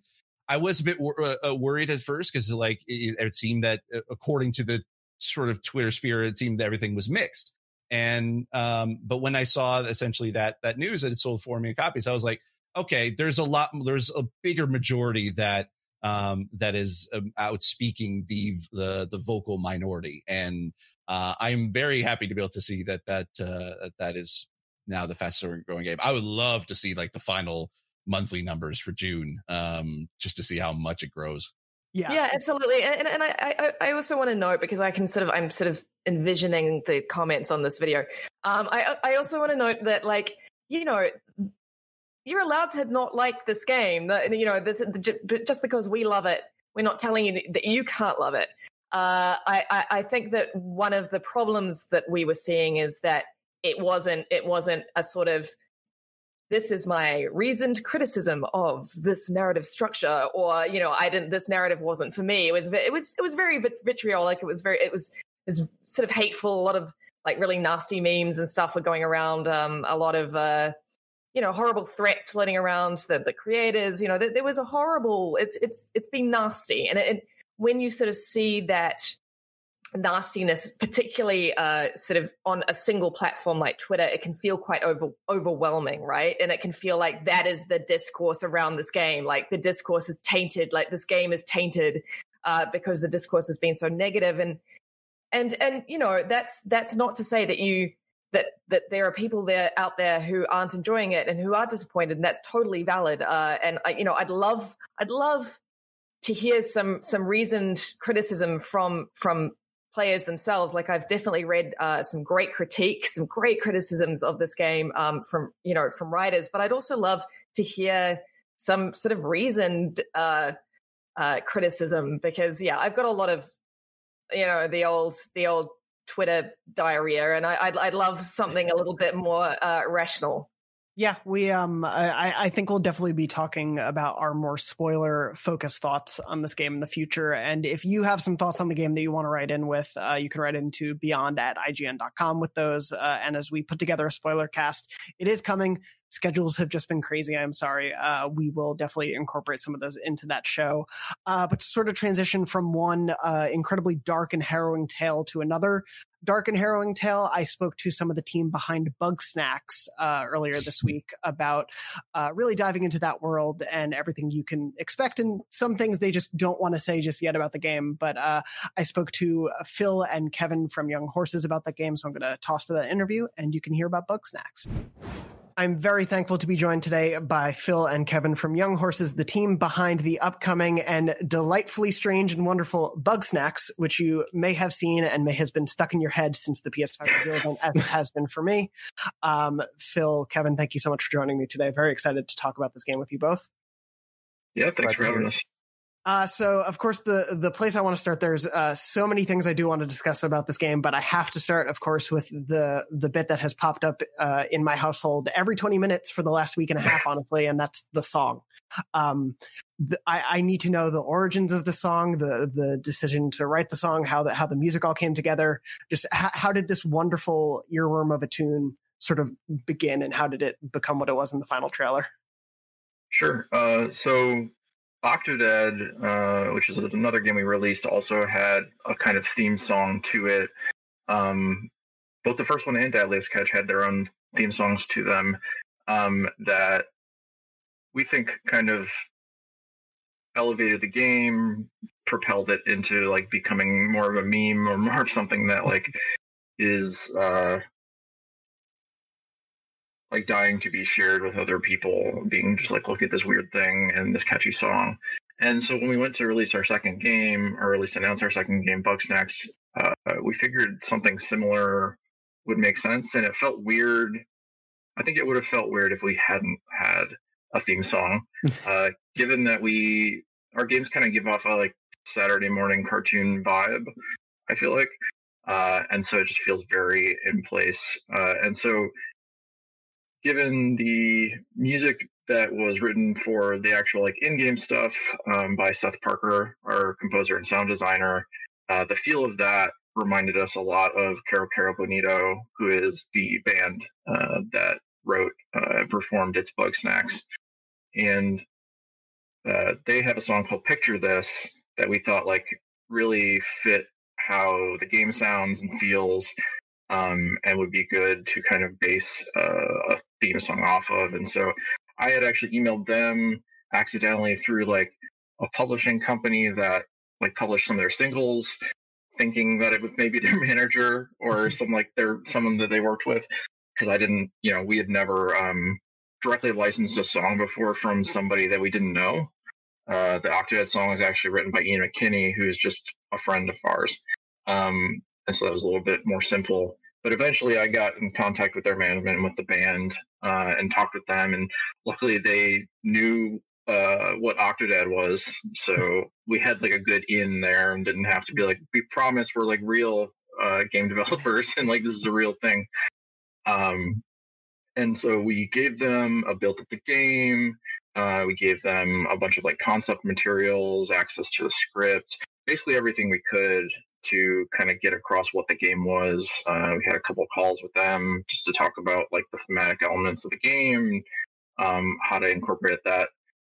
Speaker 3: I was a bit wor- uh, uh worried at first because like it, it seemed that uh, according to the sort of Twitter sphere, it seemed that everything was mixed. And um, but when I saw essentially that that news that it sold four million copies, I was like, okay, there's a lot, there's a bigger majority that um, that is um, outspeaking the the the vocal minority, and uh, I'm very happy to be able to see that that uh, that is now the fastest growing game. I would love to see like the final monthly numbers for June, um, just to see how much it grows.
Speaker 2: Yeah, yeah, absolutely. And and I I, I also want to note because I can sort of I'm sort of envisioning the comments on this video. Um, I I also want to note that like you know you're allowed to not like this game. That you know just because we love it, we're not telling you that you can't love it. Uh, I, I I think that one of the problems that we were seeing is that it wasn't it wasn't a sort of this is my reasoned criticism of this narrative structure or you know i didn't this narrative wasn't for me. It was it was it was very vitriolic it was very it was it was sort of hateful. A lot of like really nasty memes and stuff were going around um, a lot of uh, you know horrible threats floating around the, the creators you know there, there was a horrible it's it's it's been nasty. And it, it, when you sort of see that nastiness, particularly uh, sort of on a single platform like Twitter, it can feel quite over, overwhelming, right? And it can feel like that is the discourse around this game. Like the discourse is tainted, like this game is tainted uh, because the discourse has been so negative. And and and you know that's that's not to say that you that that there are people there out there who aren't enjoying it and who are disappointed, and that's totally valid. Uh, and I, you know, I'd love I'd love to hear some some reasoned criticism from from players themselves. Like I've definitely read uh, some great critiques, some great criticisms of this game um, from you know from writers. But I'd also love to hear some sort of reasoned uh, uh, criticism because yeah, I've got a lot of you know the old the old Twitter diarrhea, and I, would I'd love something a little bit more uh, rational.
Speaker 1: Yeah, we um I, I think we'll definitely be talking about our more spoiler focused thoughts on this game in the future. And if you have some thoughts on the game that you want to write in with, uh, you can write into beyond at IGN.com with those. Uh, and as we put together a spoiler cast, it is coming schedules have just been crazy. I'm sorry. Uh, we will definitely incorporate some of those into that show. Uh, but to sort of transition from one uh, incredibly dark and harrowing tale to another dark and harrowing tale, I spoke to some of the team behind Bugsnax uh, earlier this week about uh, really diving into that world and everything you can expect, and some things they just don't want to say just yet about the game. But uh, I spoke to Phil and Kevin from Young Horses about that game, so I'm going to toss to that interview, and you can hear about Bugsnax. I'm very thankful to be joined today by Phil and Kevin from Young Horses, the team behind the upcoming and delightfully strange and wonderful Bugsnax, which you may have seen and may has been stuck in your head since the PS5 reveal event, as it has been for me. Um, Phil, Kevin, thank you so much for joining me today. Very excited to talk about this game with you both.
Speaker 5: Yeah, thanks for having us.
Speaker 1: Uh, so, of course, the the place I want to start, there's uh, so many things I do want to discuss about this game, but I have to start, of course, with the the bit that has popped up uh, in my household every 20 minutes for the last week and a half, honestly, and that's the song. Um, the, I, I, need to know the origins of the song, the the decision to write the song, how the how the music all came together. Just how, how did this wonderful earworm of a tune sort of begin, and how did it become what it was in the final trailer?
Speaker 5: Sure. Uh, so Octodad, uh, which is another game we released, also had a kind of theme song to it. Um, both the first one and Deadliest Catch had their own theme songs to them um, that we think kind of elevated the game, propelled it into like becoming more of a meme or more of something that like is uh, like dying to be shared with other people, being just like, look at this weird thing and this catchy song. And so when we went to release our second game, or at least announce our second game, Bugsnax, uh, we figured something similar would make sense. And it felt weird. I think it would have felt weird if we hadn't had a theme song, uh, given that we our games kind of give off a like Saturday morning cartoon vibe. I feel like, uh, and so it just feels very in place. Uh, and so given the music that was written for the actual like in-game stuff um, by Seth Parker, our composer and sound designer, uh, the feel of that reminded us a lot of Kero Kero Bonito, who is the band uh, that wrote uh, performed its Bugsnax, and uh, they have a song called "Picture This" that we thought like really fit how the game sounds and feels um, and would be good to kind of base uh, a theme song off of. And so I had actually emailed them accidentally through like a publishing company that like published some of their singles, thinking that it was maybe their manager or some like their someone that they worked with. Because I didn't, you know, we had never um, directly licensed a song before from somebody that we didn't know. Uh, the Octodad song is actually written by Ian McKinney, who's just a friend of ours. Um, and so that was a little bit more simple. But eventually, I got in contact with their management and with the band uh, and talked with them, and luckily they knew uh, what Octodad was, so we had like a good in there and didn't have to be like, we promise we're like real uh, game developers and like this is a real thing. Um, and so we gave them a build of the game. Uh, we gave them a bunch of like concept materials, access to the script, basically everything we could to kind of get across what the game was. Uh, we had a couple calls with them just to talk about like the thematic elements of the game, um, how to incorporate that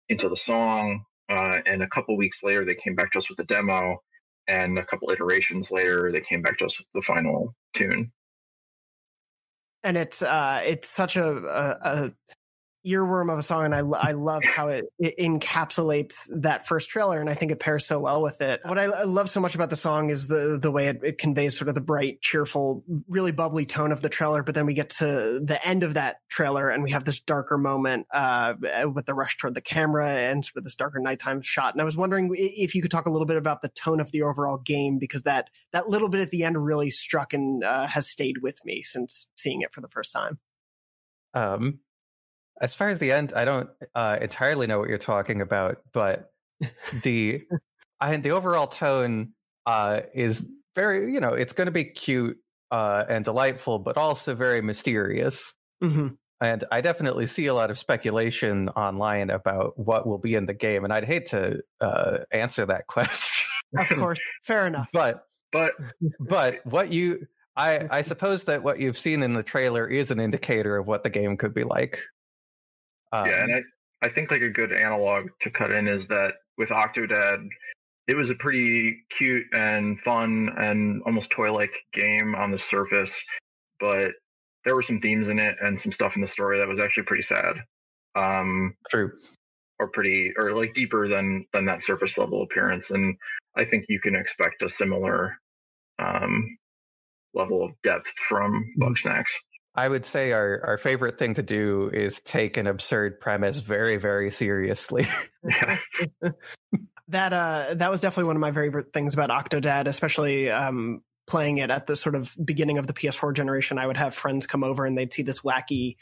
Speaker 5: into the song. Uh, and a couple weeks later, they came back to us with a demo, and a couple iterations later, they came back to us with the final tune.
Speaker 1: And it's uh, it's such a, a, a earworm of a song and I, I love how it, it, encapsulates that first trailer and I think it pairs so well with it. What I, love so much about the song is the the way it, it, conveys sort of the bright, cheerful, really bubbly tone of the trailer, but then we get to the end of that trailer and we have this darker moment uh, with the rush toward the camera and with this darker nighttime shot. And I was wondering if you could talk a little bit about the tone of the overall game because that that little bit at the end really struck and uh, has stayed with me since seeing it for the first time.
Speaker 6: Um, as far as the end, I don't uh, entirely know what you're talking about, but the I the overall tone uh, is very, you know, it's going to be cute uh, and delightful, but also very mysterious.
Speaker 1: Mm-hmm.
Speaker 6: And I definitely see a lot of speculation online about what will be in the game, and I'd hate to uh, answer that question.
Speaker 1: of course, fair enough.
Speaker 6: But
Speaker 5: but
Speaker 6: but what you I I suppose that what you've seen in the trailer is an indicator of what the game could be like.
Speaker 5: Um, yeah, and I, I think like a good analog to cut in is that with Octodad, it was a pretty cute and fun and almost toy-like game on the surface, but there were some themes in it and some stuff in the story that was actually pretty sad. Um,
Speaker 6: True.
Speaker 5: Or pretty, or like deeper than than that surface level appearance, and I think you can expect a similar um, level of depth from mm-hmm. Bugsnax.
Speaker 6: I would say our, our favorite thing to do is take an absurd premise very, very seriously.
Speaker 1: that uh that was definitely one of my favorite things about Octodad, especially um playing it at the sort of beginning of the PS4 generation. I would have friends come over and they'd see this wacky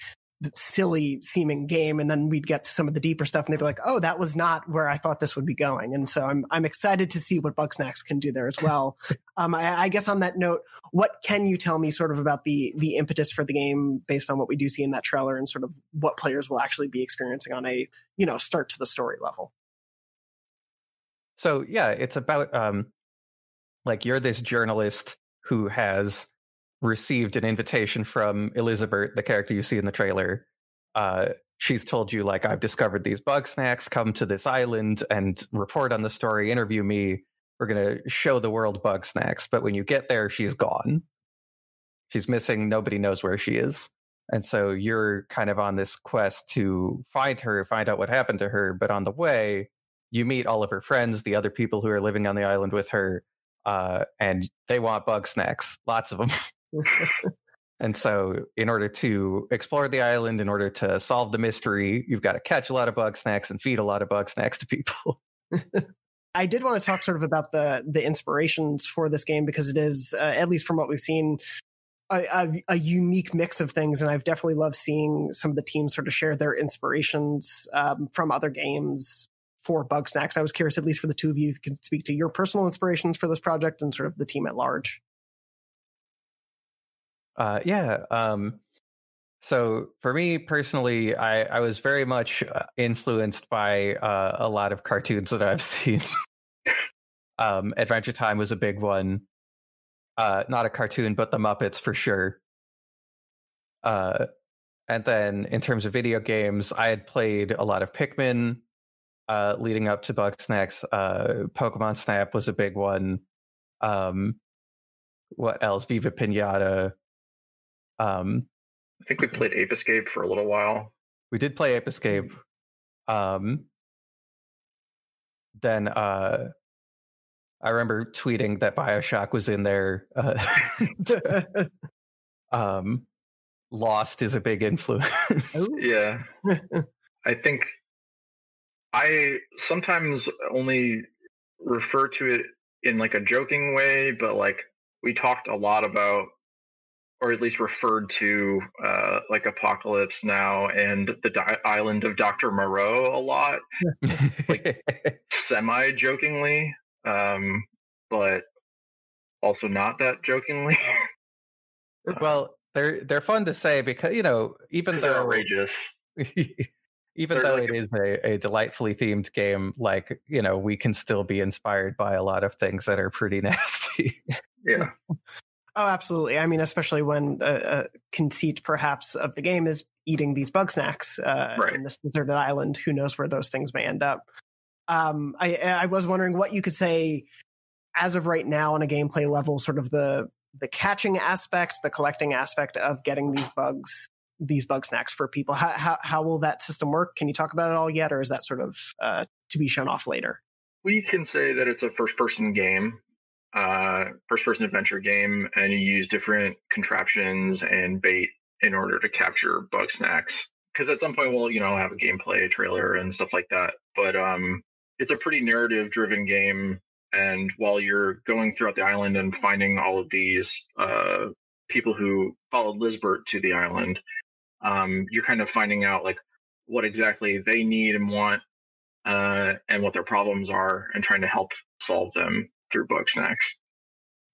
Speaker 1: silly seeming game and then we'd get to some of the deeper stuff and they'd be like oh that was not where i thought this would be going. And so i'm i'm excited to see what bugsnax can do there as well. Um I, I, guess on that note what can you tell me sort of about the the impetus for the game based on what we do see in that trailer and sort of what players will actually be experiencing on a you know start to the story level?
Speaker 6: So yeah it's about um like you're this journalist who has received an invitation from Elizabeth, the character you see in the trailer. Uh, she's told you like I've discovered these bug snacks. Come to this island and report on the story. Interview me. We're gonna show the world bug snacks. But when you get there, she's gone. She's missing. Nobody knows where she is. And so you're kind of on this quest to find her, find out what happened to her. But on the way, you meet all of her friends, the other people who are living on the island with her, uh, and they want bug snacks, lots of them. and so, in order to explore the island, in order to solve the mystery, you've got to catch a lot of Bugsnax and feed a lot of Bugsnax to people.
Speaker 1: I did want to talk sort of about the the inspirations for this game because it is, uh, at least from what we've seen, a, a, a, unique mix of things, and I've definitely loved seeing some of the teams sort of share their inspirations um, from other games for Bugsnax. I was curious, at least for the two of you, can speak to your personal inspirations for this project and sort of the team at large.
Speaker 6: Uh, yeah. Um, so for me personally, I, I was very much uh, influenced by uh, a lot of cartoons that I've seen. um, Adventure Time was a big one. Uh, not a cartoon, but the Muppets for sure. Uh, and then in terms of video games, I had played a lot of Pikmin uh, leading up to Bugsnax. Uh, Pokemon Snap was a big one. Um, what else? Viva Pinata. Um,
Speaker 5: I think we played Ape Escape for a little while.
Speaker 6: We did play Ape Escape. Um, then uh, I remember tweeting that Bioshock was in there. Uh, um, Lost is a big influence.
Speaker 5: yeah. I think I sometimes only refer to it in like a joking way, but like we talked a lot about or at least referred to uh, like Apocalypse Now and the di- island of Dr. Moreau a lot, like semi jokingly, um, but also not that jokingly.
Speaker 6: well, they're they're fun to say because you know even though
Speaker 5: outrageous.
Speaker 6: even they're though like it a, is a, a delightfully themed game, like you know, we can still be inspired by a lot of things that are pretty nasty.
Speaker 5: yeah.
Speaker 1: Oh, absolutely. I mean, especially when a, a conceit, perhaps, of the game is eating these Bugsnax uh, right. in this deserted island. Who knows where those things may end up? Um, I, I was wondering what you could say as of right now on a gameplay level, sort of the the catching aspect, the collecting aspect of getting these bugs, these bug snacks for people. How how, how will that system work? Can you talk about it all yet, or is that sort of uh, to be shown off later?
Speaker 5: We can say that it's a first person game uh, first person adventure game and you use different contraptions and bait in order to capture bug snacks. Because at some point we'll, you know, have a gameplay trailer and stuff like that. But um, it's a pretty narrative driven game. And while you're going throughout the island and finding all of these uh, people who followed Lizbert to the island, um, you're kind of finding out like what exactly they need and want uh, and what their problems are and trying to help solve them through Bugsnax.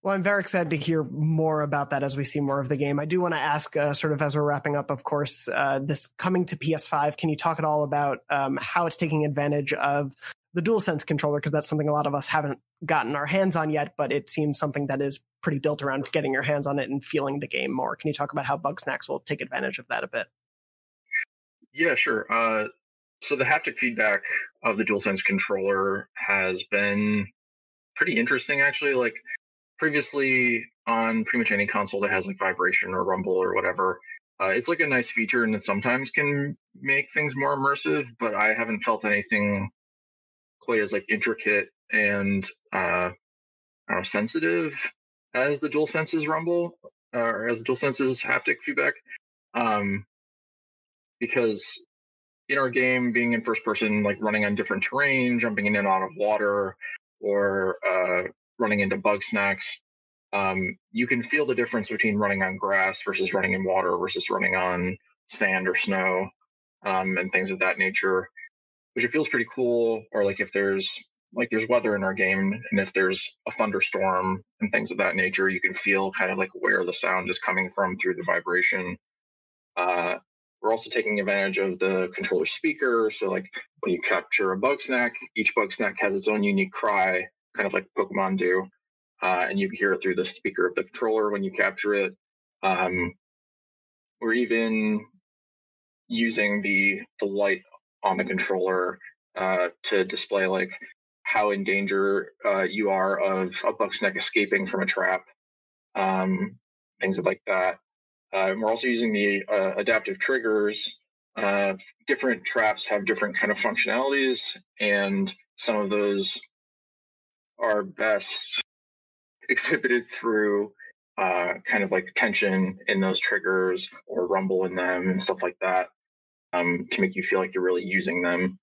Speaker 1: Well, I'm very excited to hear more about that as we see more of the game. I do want to ask, uh, sort of as we're wrapping up, of course, uh, this coming to PS5. Can you talk at all about um, how it's taking advantage of the DualSense controller? Because that's something a lot of us haven't gotten our hands on yet, but it seems something that is pretty built around getting your hands on it and feeling the game more. Can you talk about how Bugsnax will take advantage of that a bit?
Speaker 5: Yeah, sure. Uh, so the haptic feedback of the DualSense controller has been pretty interesting actually. Like previously on pretty much any console that has like vibration or rumble or whatever, uh, it's like a nice feature and it sometimes can make things more immersive. But I haven't felt anything quite as like intricate and uh, know, sensitive as the DualSense's rumble or as the DualSense's haptic feedback. Um, because in our game, being in first person, like running on different terrain, jumping in and out of water, or uh, running into Bugsnax, um, you can feel the difference between running on grass versus running in water versus running on sand or snow um, and things of that nature, which it feels pretty cool. Or like if there's like there's weather in our game, and if there's a thunderstorm and things of that nature, you can feel kind of like where the sound is coming from through the vibration. Uh, we're also taking advantage of the controller speaker. So like when you capture a Bugsnak, each Bugsnak has its own unique cry, kind of like Pokemon do. Uh, and you can hear it through the speaker of the controller when you capture it. Um, we're even using the the light on the controller uh, to display like how in danger uh, you are of a Bugsnak escaping from a trap, um, things like that. Uh, we're also using the uh, adaptive triggers. Uh, different traps have different kind of functionalities, and some of those are best exhibited through uh, kind of like tension in those triggers or rumble in them and stuff like that um, to make you feel like you're really using them.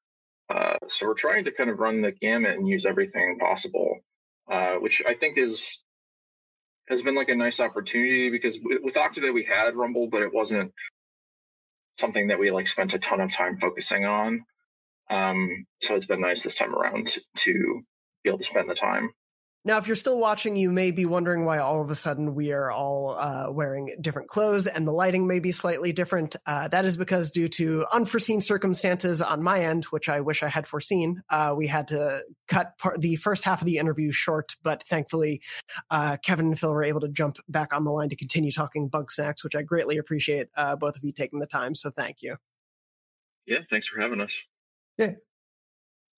Speaker 5: Uh, so we're trying to kind of run the gamut and use everything possible, uh, which I think is has been like a nice opportunity because with Octodad we had Rumble, but it wasn't something that we like spent a ton of time focusing on. Um, so it's been nice this time around to be able to spend the time.
Speaker 1: Now, if you're still watching, you may be wondering why all of a sudden we are all uh, wearing different clothes and the lighting may be slightly different. Uh, that is because, due to unforeseen circumstances on my end, which I wish I had foreseen, uh, we had to cut part, the first half of the interview short. But thankfully, uh, Kevin and Phil were able to jump back on the line to continue talking bug snacks, which I greatly appreciate uh, both of you taking the time. So thank you.
Speaker 5: Yeah, thanks for having us.
Speaker 6: Yeah,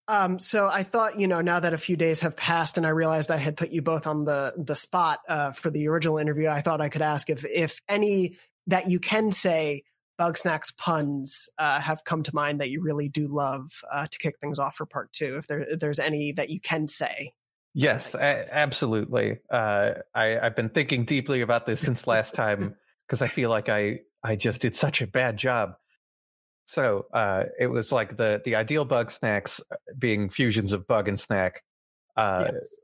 Speaker 1: um, so I thought, you know, now that a few days have passed and I realized I had put you both on the the spot uh, for the original interview, I thought I could ask if if any that you can say Bugsnax puns uh, have come to mind that you really do love uh, to kick things off for part two. If there if there's any that you can say.
Speaker 6: Yes, absolutely. Uh, I, I've been thinking deeply about this since last time because I feel like I I just did such a bad job. So uh, it was like the the ideal bug snacks being fusions of bug and snack. Uh, yes.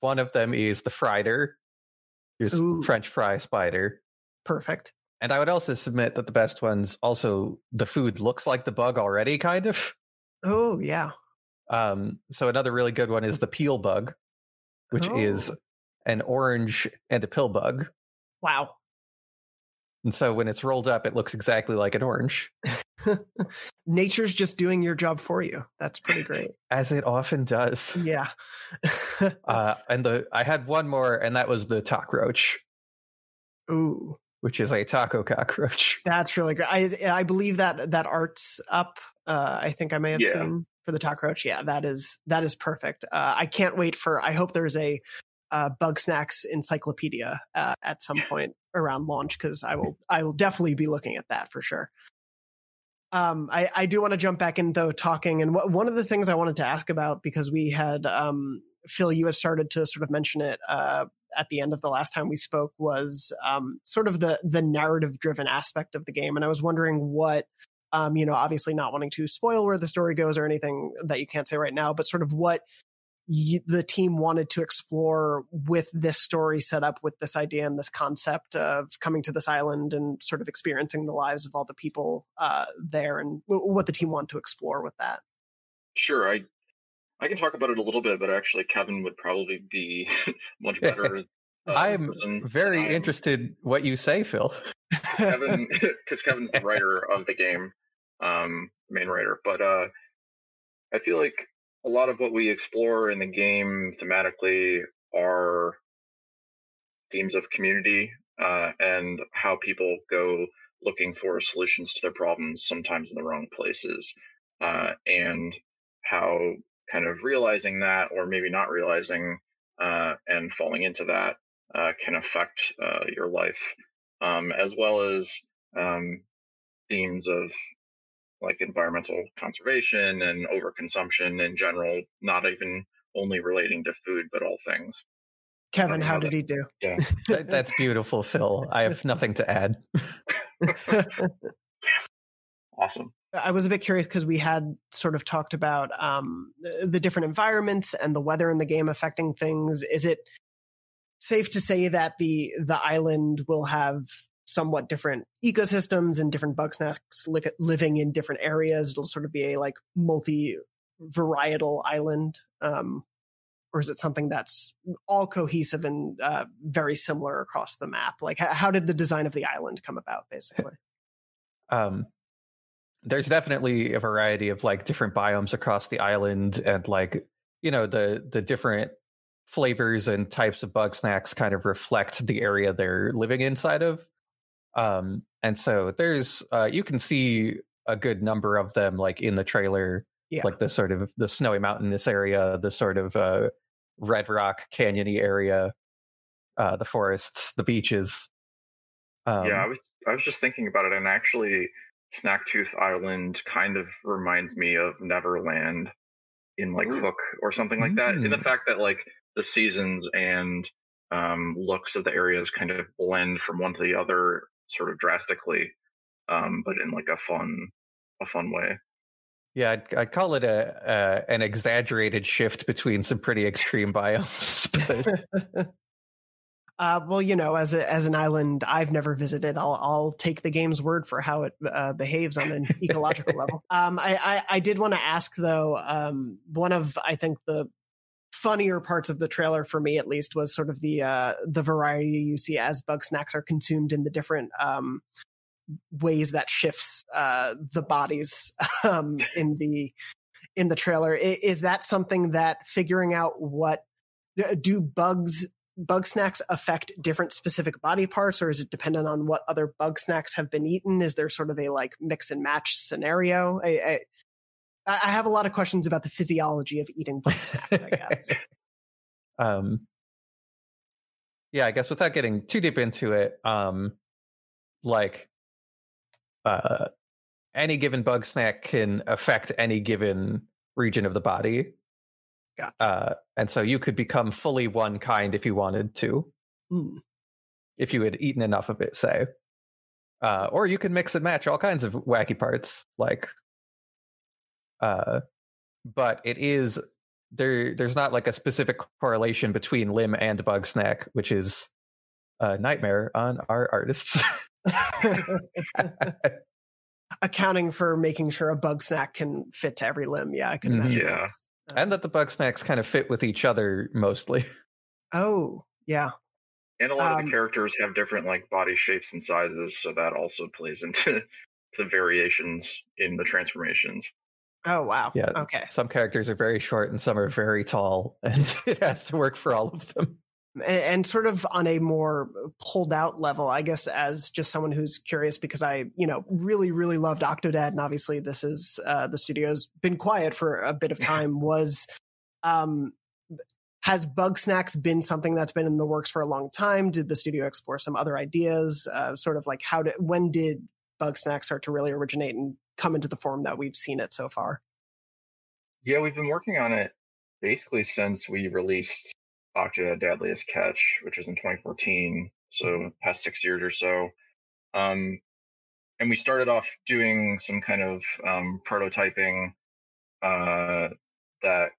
Speaker 6: One of them is the Fryder, who's Ooh. French fry spider.
Speaker 1: Perfect.
Speaker 6: And I would also submit that the best ones also the food looks like the bug already, kind of.
Speaker 1: Oh yeah.
Speaker 6: Um, so another really good one is the peel bug, which oh. is an orange and a pill bug.
Speaker 1: Wow.
Speaker 6: And so when it's rolled up, it looks exactly like an orange.
Speaker 1: Nature's just doing your job for you. That's pretty great.
Speaker 6: As it often does.
Speaker 1: Yeah.
Speaker 6: uh, and the I had one more, and that was the cockroach.
Speaker 1: Ooh.
Speaker 6: Which is a taco cockroach.
Speaker 1: That's really good. I I believe that that art's up. Uh, I think I may have
Speaker 5: yeah.
Speaker 1: seen for the cockroach. Yeah, that is that is perfect. Uh, I can't wait for. I hope there's a uh, snacks encyclopedia uh, at some point around launch because I will I will definitely be looking at that for sure. Um, I, I do want to jump back in though talking and w- one of the things I wanted to ask about because we had um, Phil you had started to sort of mention it uh, at the end of the last time we spoke was um, sort of the the narrative driven aspect of the game and I was wondering what um, you know obviously not wanting to spoil where the story goes or anything that you can't say right now but sort of what the team wanted to explore with this story set up with this idea and this concept of coming to this island and sort of experiencing the lives of all the people uh, there and w- what the team wanted to explore with that.
Speaker 5: Sure, I I can talk about it a little bit, but actually Kevin would probably be much better.
Speaker 6: Uh, I'm very I interested what you say, Phil.
Speaker 5: Kevin, because Kevin's the writer of the game, um, main writer. But uh, I feel like a lot of what we explore in the game thematically are themes of community uh, and how people go looking for solutions to their problems, sometimes in the wrong places, uh, and how kind of realizing that, or maybe not realizing uh, and falling into that, uh, can affect uh, your life, um, as well as um, themes of like environmental conservation and overconsumption in general, not even only relating to food, but all things.
Speaker 1: Kevin, how did he do?
Speaker 5: Yeah.
Speaker 6: that, that's beautiful, Phil. I have nothing to add.
Speaker 5: yes. Awesome.
Speaker 1: I was a bit curious because we had sort of talked about um, the different environments and the weather in the game affecting things. Is it safe to say that the the island will have somewhat different ecosystems and different bug snacks li- living in different areas. It'll sort of be a like multi varietal island. Um, or is it something that's all cohesive and uh, very similar across the map? Like, how, how did the design of the island come about, basically?
Speaker 6: um, there's definitely a variety of like different biomes across the island, and like you know the the different flavors and types of bug snacks kind of reflect the area they're living inside of. Um, and so there's uh, you can see a good number of them like in the trailer,
Speaker 1: Yeah.
Speaker 6: like the sort of the snowy mountainous area, the sort of uh, red rock canyony area, uh, the forests, the beaches. Um,
Speaker 5: yeah, I was I was just thinking about it, and actually, Snacktooth Island kind of reminds me of Neverland in like
Speaker 1: Ooh.
Speaker 5: Hook or something like that. In the
Speaker 6: Mm.
Speaker 5: fact that like the seasons and um, looks of the areas kind of blend from one to the other, sort of drastically, um, but in like a fun a fun way.
Speaker 6: Yeah, I'd, I'd call it a uh, an exaggerated shift between some pretty extreme biomes. but
Speaker 1: Uh, well, you know, as a, as an island I've never visited, I'll I'll take the game's word for how it uh, behaves on an ecological level. Um, I, I I did want to ask though. Um, one of I think the funnier parts of the trailer for me, at least, was sort of the uh, the variety you see as bug snacks are consumed in the different um, ways that shifts uh, the bodies um, in the in the trailer. I- Is that something that figuring out what do bugs bug snacks affect different specific body parts or is it dependent on what other bug snacks have been eaten is there sort of a like mix and match scenario i i, I have a lot of questions about the physiology of eating bug snacks i guess
Speaker 6: um, yeah, I guess without getting too deep into it, um, like uh, any given bug snack can affect any given region of the body.
Speaker 1: Got
Speaker 6: Uh, and so you could become fully one kind if you wanted to,
Speaker 1: Hmm.
Speaker 6: if you had eaten enough of it, say. Uh, or you can mix and match all kinds of wacky parts, like. Uh, but it is there. There's not like a specific correlation between limb and bug snack, which is a nightmare on our artists.
Speaker 1: accounting for making sure a bug snack can fit to every limb yeah i can imagine
Speaker 5: Yeah.
Speaker 1: that's-
Speaker 6: and that the bug snacks kind of fit with each other mostly.
Speaker 1: oh yeah
Speaker 5: And a lot of
Speaker 1: Um,
Speaker 5: the characters have different like body shapes and sizes, so that also plays into the variations in the transformations.
Speaker 1: Oh wow
Speaker 6: Yeah.
Speaker 1: okay
Speaker 6: Some characters are very short and some are very tall, and it has to work for all of them.
Speaker 1: and, sort of on a more pulled out level, I guess, as just someone who's curious because I, you know, really, really loved Octodad, and obviously this is uh, the studio's been quiet for a bit of time. Was um, has Bugsnax been something that's been in the works for a long time? Did the studio explore some other ideas? Uh, sort of like how did when did Bugsnax start to really originate and come into the form that we've seen it so far?
Speaker 5: Yeah, we've been working on it basically since we released Octodad Deadliest Catch, which was in 2014, so past six years or so. Um, and we started off doing some kind of um, prototyping uh, that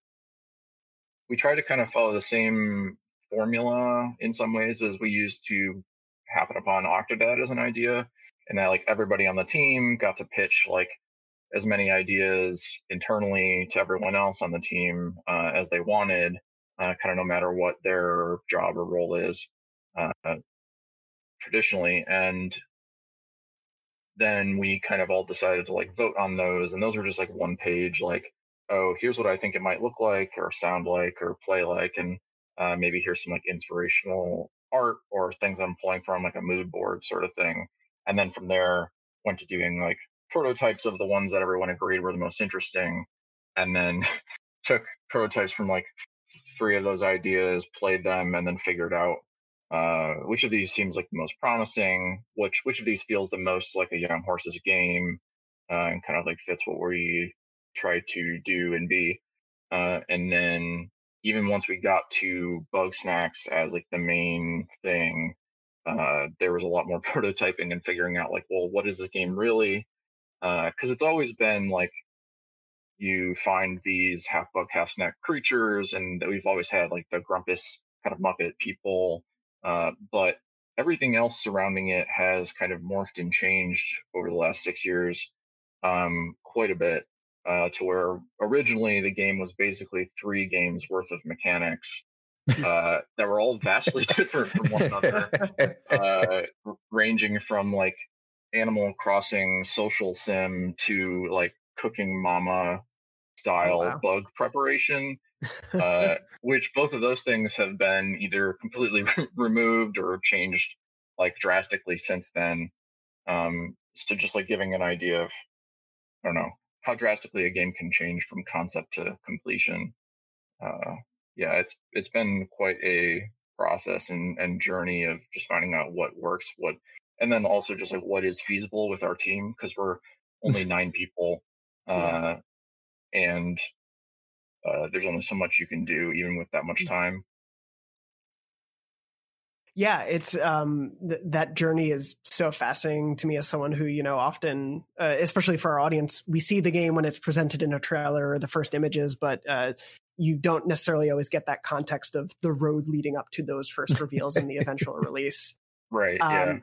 Speaker 5: we try to kind of follow the same formula in some ways as we used to happen upon Octodad as an idea, and that like everybody on the team got to pitch like as many ideas internally to everyone else on the team uh, as they wanted, uh, kind of no matter what their job or role is uh, traditionally. And then we kind of all decided to like vote on those, and those were just like one page, like, oh, here's what I think it might look like, or sound like, or play like, and uh, maybe here's some like inspirational art or things I'm pulling from, like a mood board sort of thing. And then from there, went to doing like prototypes of the ones that everyone agreed were the most interesting, and then took prototypes from like three of those ideas, played them, and then figured out uh, which of these seems like the most promising, which which of these feels the most like a young horse's game, uh, and kind of like fits what we try to do and be. Uh, and then even once we got to bug snacks as like the main thing, uh, there was a lot more prototyping and figuring out like, well, what is this game really? Because it's always been like you find these half bug, half snack creatures, and we've always had like the grumpus kind of Muppet people. Uh, but everything else surrounding it has kind of morphed and changed over the last six years um, quite a bit. Uh, to where originally the game was basically three games worth of mechanics uh, that were all vastly different from one another, uh, ranging from like Animal Crossing social sim to like Cooking Mama
Speaker 1: Oh,
Speaker 5: style
Speaker 1: wow.
Speaker 5: bug preparation, uh, which both of those things have been either completely removed or changed like drastically since then. Um, so just like giving an idea of, I don't know, how drastically a game can change from concept to completion. Uh, yeah, it's it's been quite a process and, and journey of just finding out what works, what, and then also just like what is feasible with our team because we're only nine people, uh,
Speaker 1: Yeah.
Speaker 5: and uh, there's only so much you can do even with that much time.
Speaker 1: yeah it's um th- that journey is so fascinating to me as someone who you know often uh, especially for our audience we see the game when it's presented in a trailer or the first images but uh you don't necessarily always get that context of the road leading up to those first reveals in the eventual release
Speaker 5: Right.
Speaker 1: um,
Speaker 5: yeah.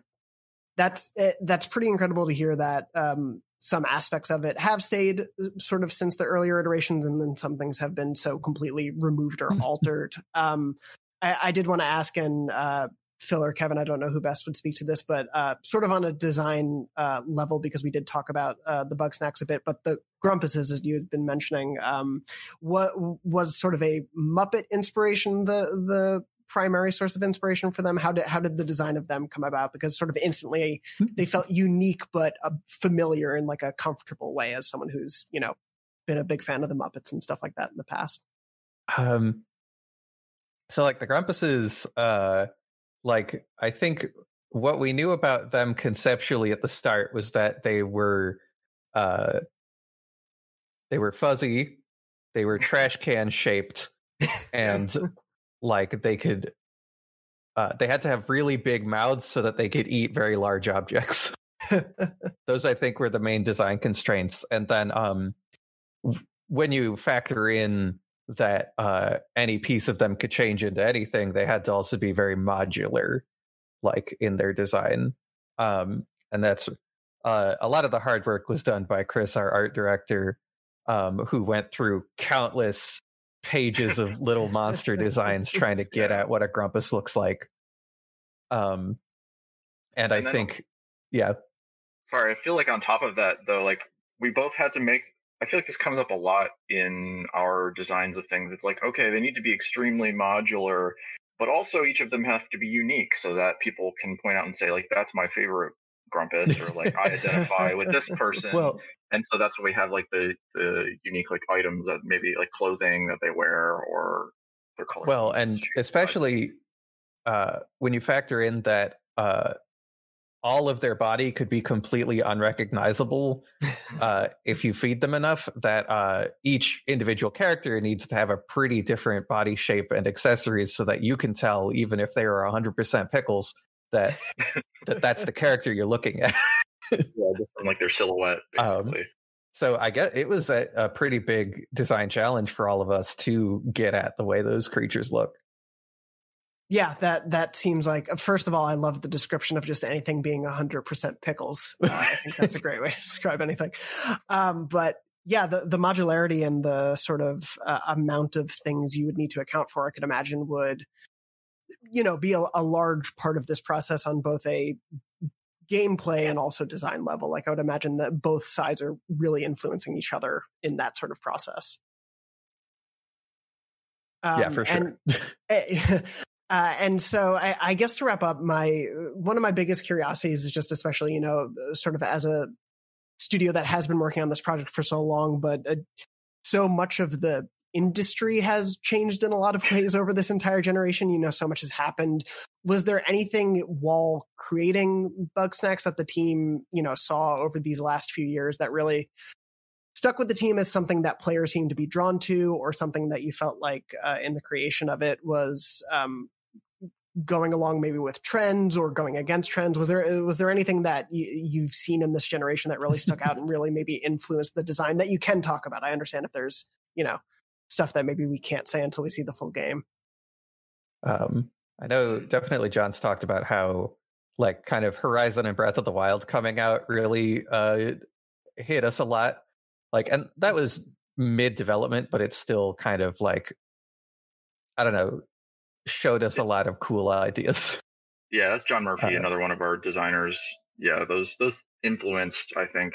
Speaker 1: that's it, that's pretty incredible to hear that um, some aspects of it have stayed uh, sort of since the earlier iterations, and then some things have been so completely removed or altered. Um, I, I did want to ask, and uh, Phil or Kevin, I don't know who best would speak to this, but uh, sort of on a design uh, level, because we did talk about uh, the Bugsnax a bit, but the grumpuses, as you had been mentioning, um, what was sort of a Muppet inspiration the the primary source of inspiration for them? How did how did the design of them come about? Because sort of instantly they felt unique but uh, familiar in like a comfortable way as someone who's you know been a big fan of the Muppets and stuff like that in the past.
Speaker 6: Um, so like the Grumpuses, uh, like I think what we knew about them conceptually at the start was that they were, uh, they were fuzzy, they were trash can shaped, and like they could, uh, they had to have really big mouths so that they could eat very large objects. Those I think were the main design constraints, and then um, when you factor in that uh, any piece of them could change into anything, they had to also be very modular, like in their design. Um, and that's uh, a lot of the hard work was done by Chris, our art director, um, who went through countless pages of little monster designs trying to get at what a grumpus looks like. Um, and,
Speaker 5: And
Speaker 6: I think, yeah,
Speaker 5: Sorry, I feel like on top of that though, like we both had to make I feel like this comes up a lot in our designs of things. It's like, okay, they need to be extremely modular, but also each of them have to be unique so that people can point out and say, like, that's my favorite Grumpus, or like I identify with this person.
Speaker 6: well,
Speaker 5: and so that's why we have like the the unique like items that maybe like clothing that they wear or their color.
Speaker 6: well and especially uh, when you factor in that uh, all of their body could be completely unrecognizable uh, if you feed them enough that uh, each individual character needs to have a pretty different body shape and accessories so that you can tell even if they are 100% pickles that that that's the character you're looking at.
Speaker 5: Yeah, just from like their silhouette,
Speaker 6: Um, so i guess it was a, a pretty big design challenge for all of us to get at the way those creatures look
Speaker 1: Yeah, that that seems like. First of all, I love the description of just anything being hundred percent pickles. Uh, I think that's a great way to describe anything. Um, but yeah, the the modularity and the sort of uh, amount of things you would need to account for, I could imagine would, you know, be a, a large part of this process on both a gameplay and also design level. Like I would imagine that both sides are really influencing each other in that sort of process.
Speaker 6: yeah
Speaker 1: Um,
Speaker 6: for sure
Speaker 1: and- Uh, and so I, I guess to wrap up, my one of my biggest curiosities is just especially you know sort of as a studio that has been working on this project for so long, but uh, so much of the industry has changed in a lot of ways over this entire generation. You know, so much has happened. Was there anything while creating Bugsnax that the team you know saw over these last few years that really stuck with the team as something that players seemed to be drawn to, or something that you felt like uh, in the creation of it was um, going along maybe with trends or going against trends? Was there was there anything that y- you've seen in this generation that really stuck out and really maybe influenced the design that you can talk about? I understand if there's you know stuff that maybe we can't say until we see the full game.
Speaker 6: Um, I know definitely John's talked about how like kind of Horizon and Breath of the Wild coming out really uh, hit us a lot. Like, and that was mid development, but it's still kind of like I don't know, showed us a lot of cool ideas.
Speaker 5: Yeah, that's John Murphy,
Speaker 6: Uh,
Speaker 5: another one of our designers. Yeah, those those influenced, I think,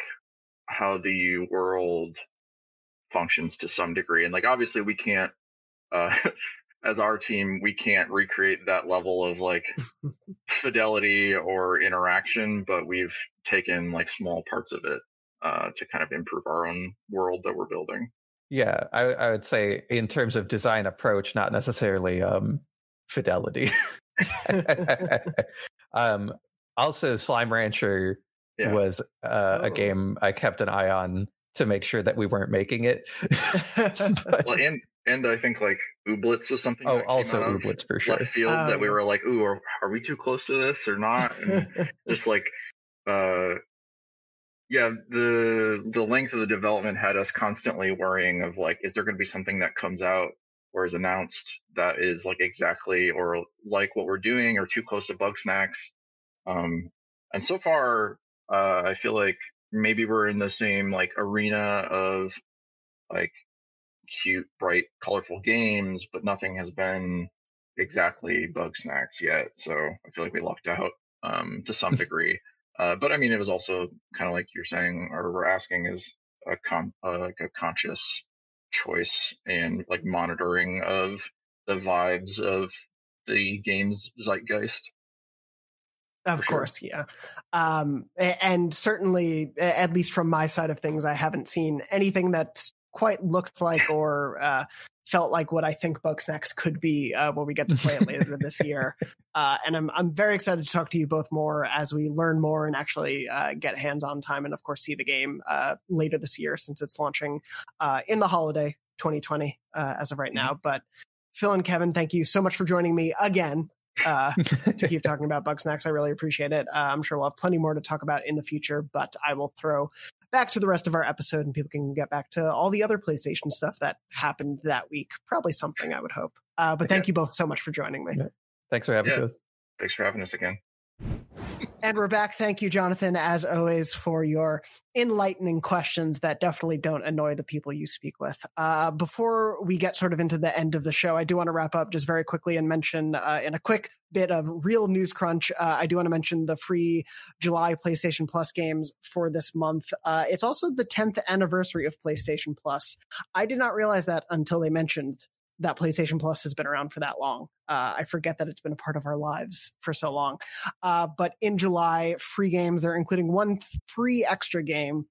Speaker 5: how the world functions to some degree. And like obviously we can't uh as our team, we can't recreate that level of like fidelity or interaction, but we've taken like small parts of it uh to kind of improve our own world that we're building.
Speaker 6: Yeah, I, I would say in terms of design approach, not necessarily um, fidelity. um, also, Slime Rancher
Speaker 5: Yeah.
Speaker 6: was uh,
Speaker 1: Oh.
Speaker 6: a game I kept an eye on to make sure that we weren't making it. But-
Speaker 5: Well, and and I think like Ooblets was something.
Speaker 6: oh, also
Speaker 5: out
Speaker 6: Ooblets for sure.
Speaker 5: Left field
Speaker 1: Oh,
Speaker 5: that we were like, ooh, are, are we too close to this or not? And just like uh yeah the the length of the development had us constantly worrying of like is there going to be something that comes out or is announced that is like exactly or like what we're doing or too close to Bugsnax. Um and so far uh i feel like maybe we're in the same like arena of like cute bright colorful games but nothing has been exactly Bugsnax yet so i feel like we lucked out um to some degree. Uh, but I mean, it was also kind of like you're saying, or we're asking, is a con uh, like a conscious choice and like monitoring of the vibes of the game's zeitgeist.
Speaker 1: Of
Speaker 5: sure.
Speaker 1: course, yeah. Um, and certainly, at least from my side of things, I haven't seen anything that's quite looked like or uh, felt like what I think Bugsnax could be uh, when we get to play it later this year. Uh, and I'm I'm very excited to talk to you both more as we learn more and actually uh, get hands on time and of course see the game uh, later this year since it's launching uh, in the holiday 2020 uh, as of right now. But Phil and Kevin, thank you so much for joining me again uh, to keep talking about Bugsnax. I really appreciate it. Uh, I'm sure we'll have plenty more to talk about in the future, but I will throw back to the rest of our episode and people can get back to all the other PlayStation stuff that happened that week. Probably something, I would hope. Uh, but thank you both so much for joining me.
Speaker 6: Yeah. Thanks for having
Speaker 5: Yeah.
Speaker 6: us.
Speaker 5: Thanks for having us again.
Speaker 1: And we're back. Thank you, Jonathan, as always, for your enlightening questions that definitely don't annoy the people you speak with. Uh, before we get sort of into the end of the show, I do want to wrap up just very quickly and mention uh, in a quick bit of real news crunch, uh, I do want to mention the free July PlayStation Plus games for this month. Uh, it's also the 10th anniversary of PlayStation Plus. I did not realize that until they mentioned that PlayStation Plus has been around for that long. Uh, I forget that it's been a part of our lives for so long. Uh, but in July, free games, they're including one free extra game.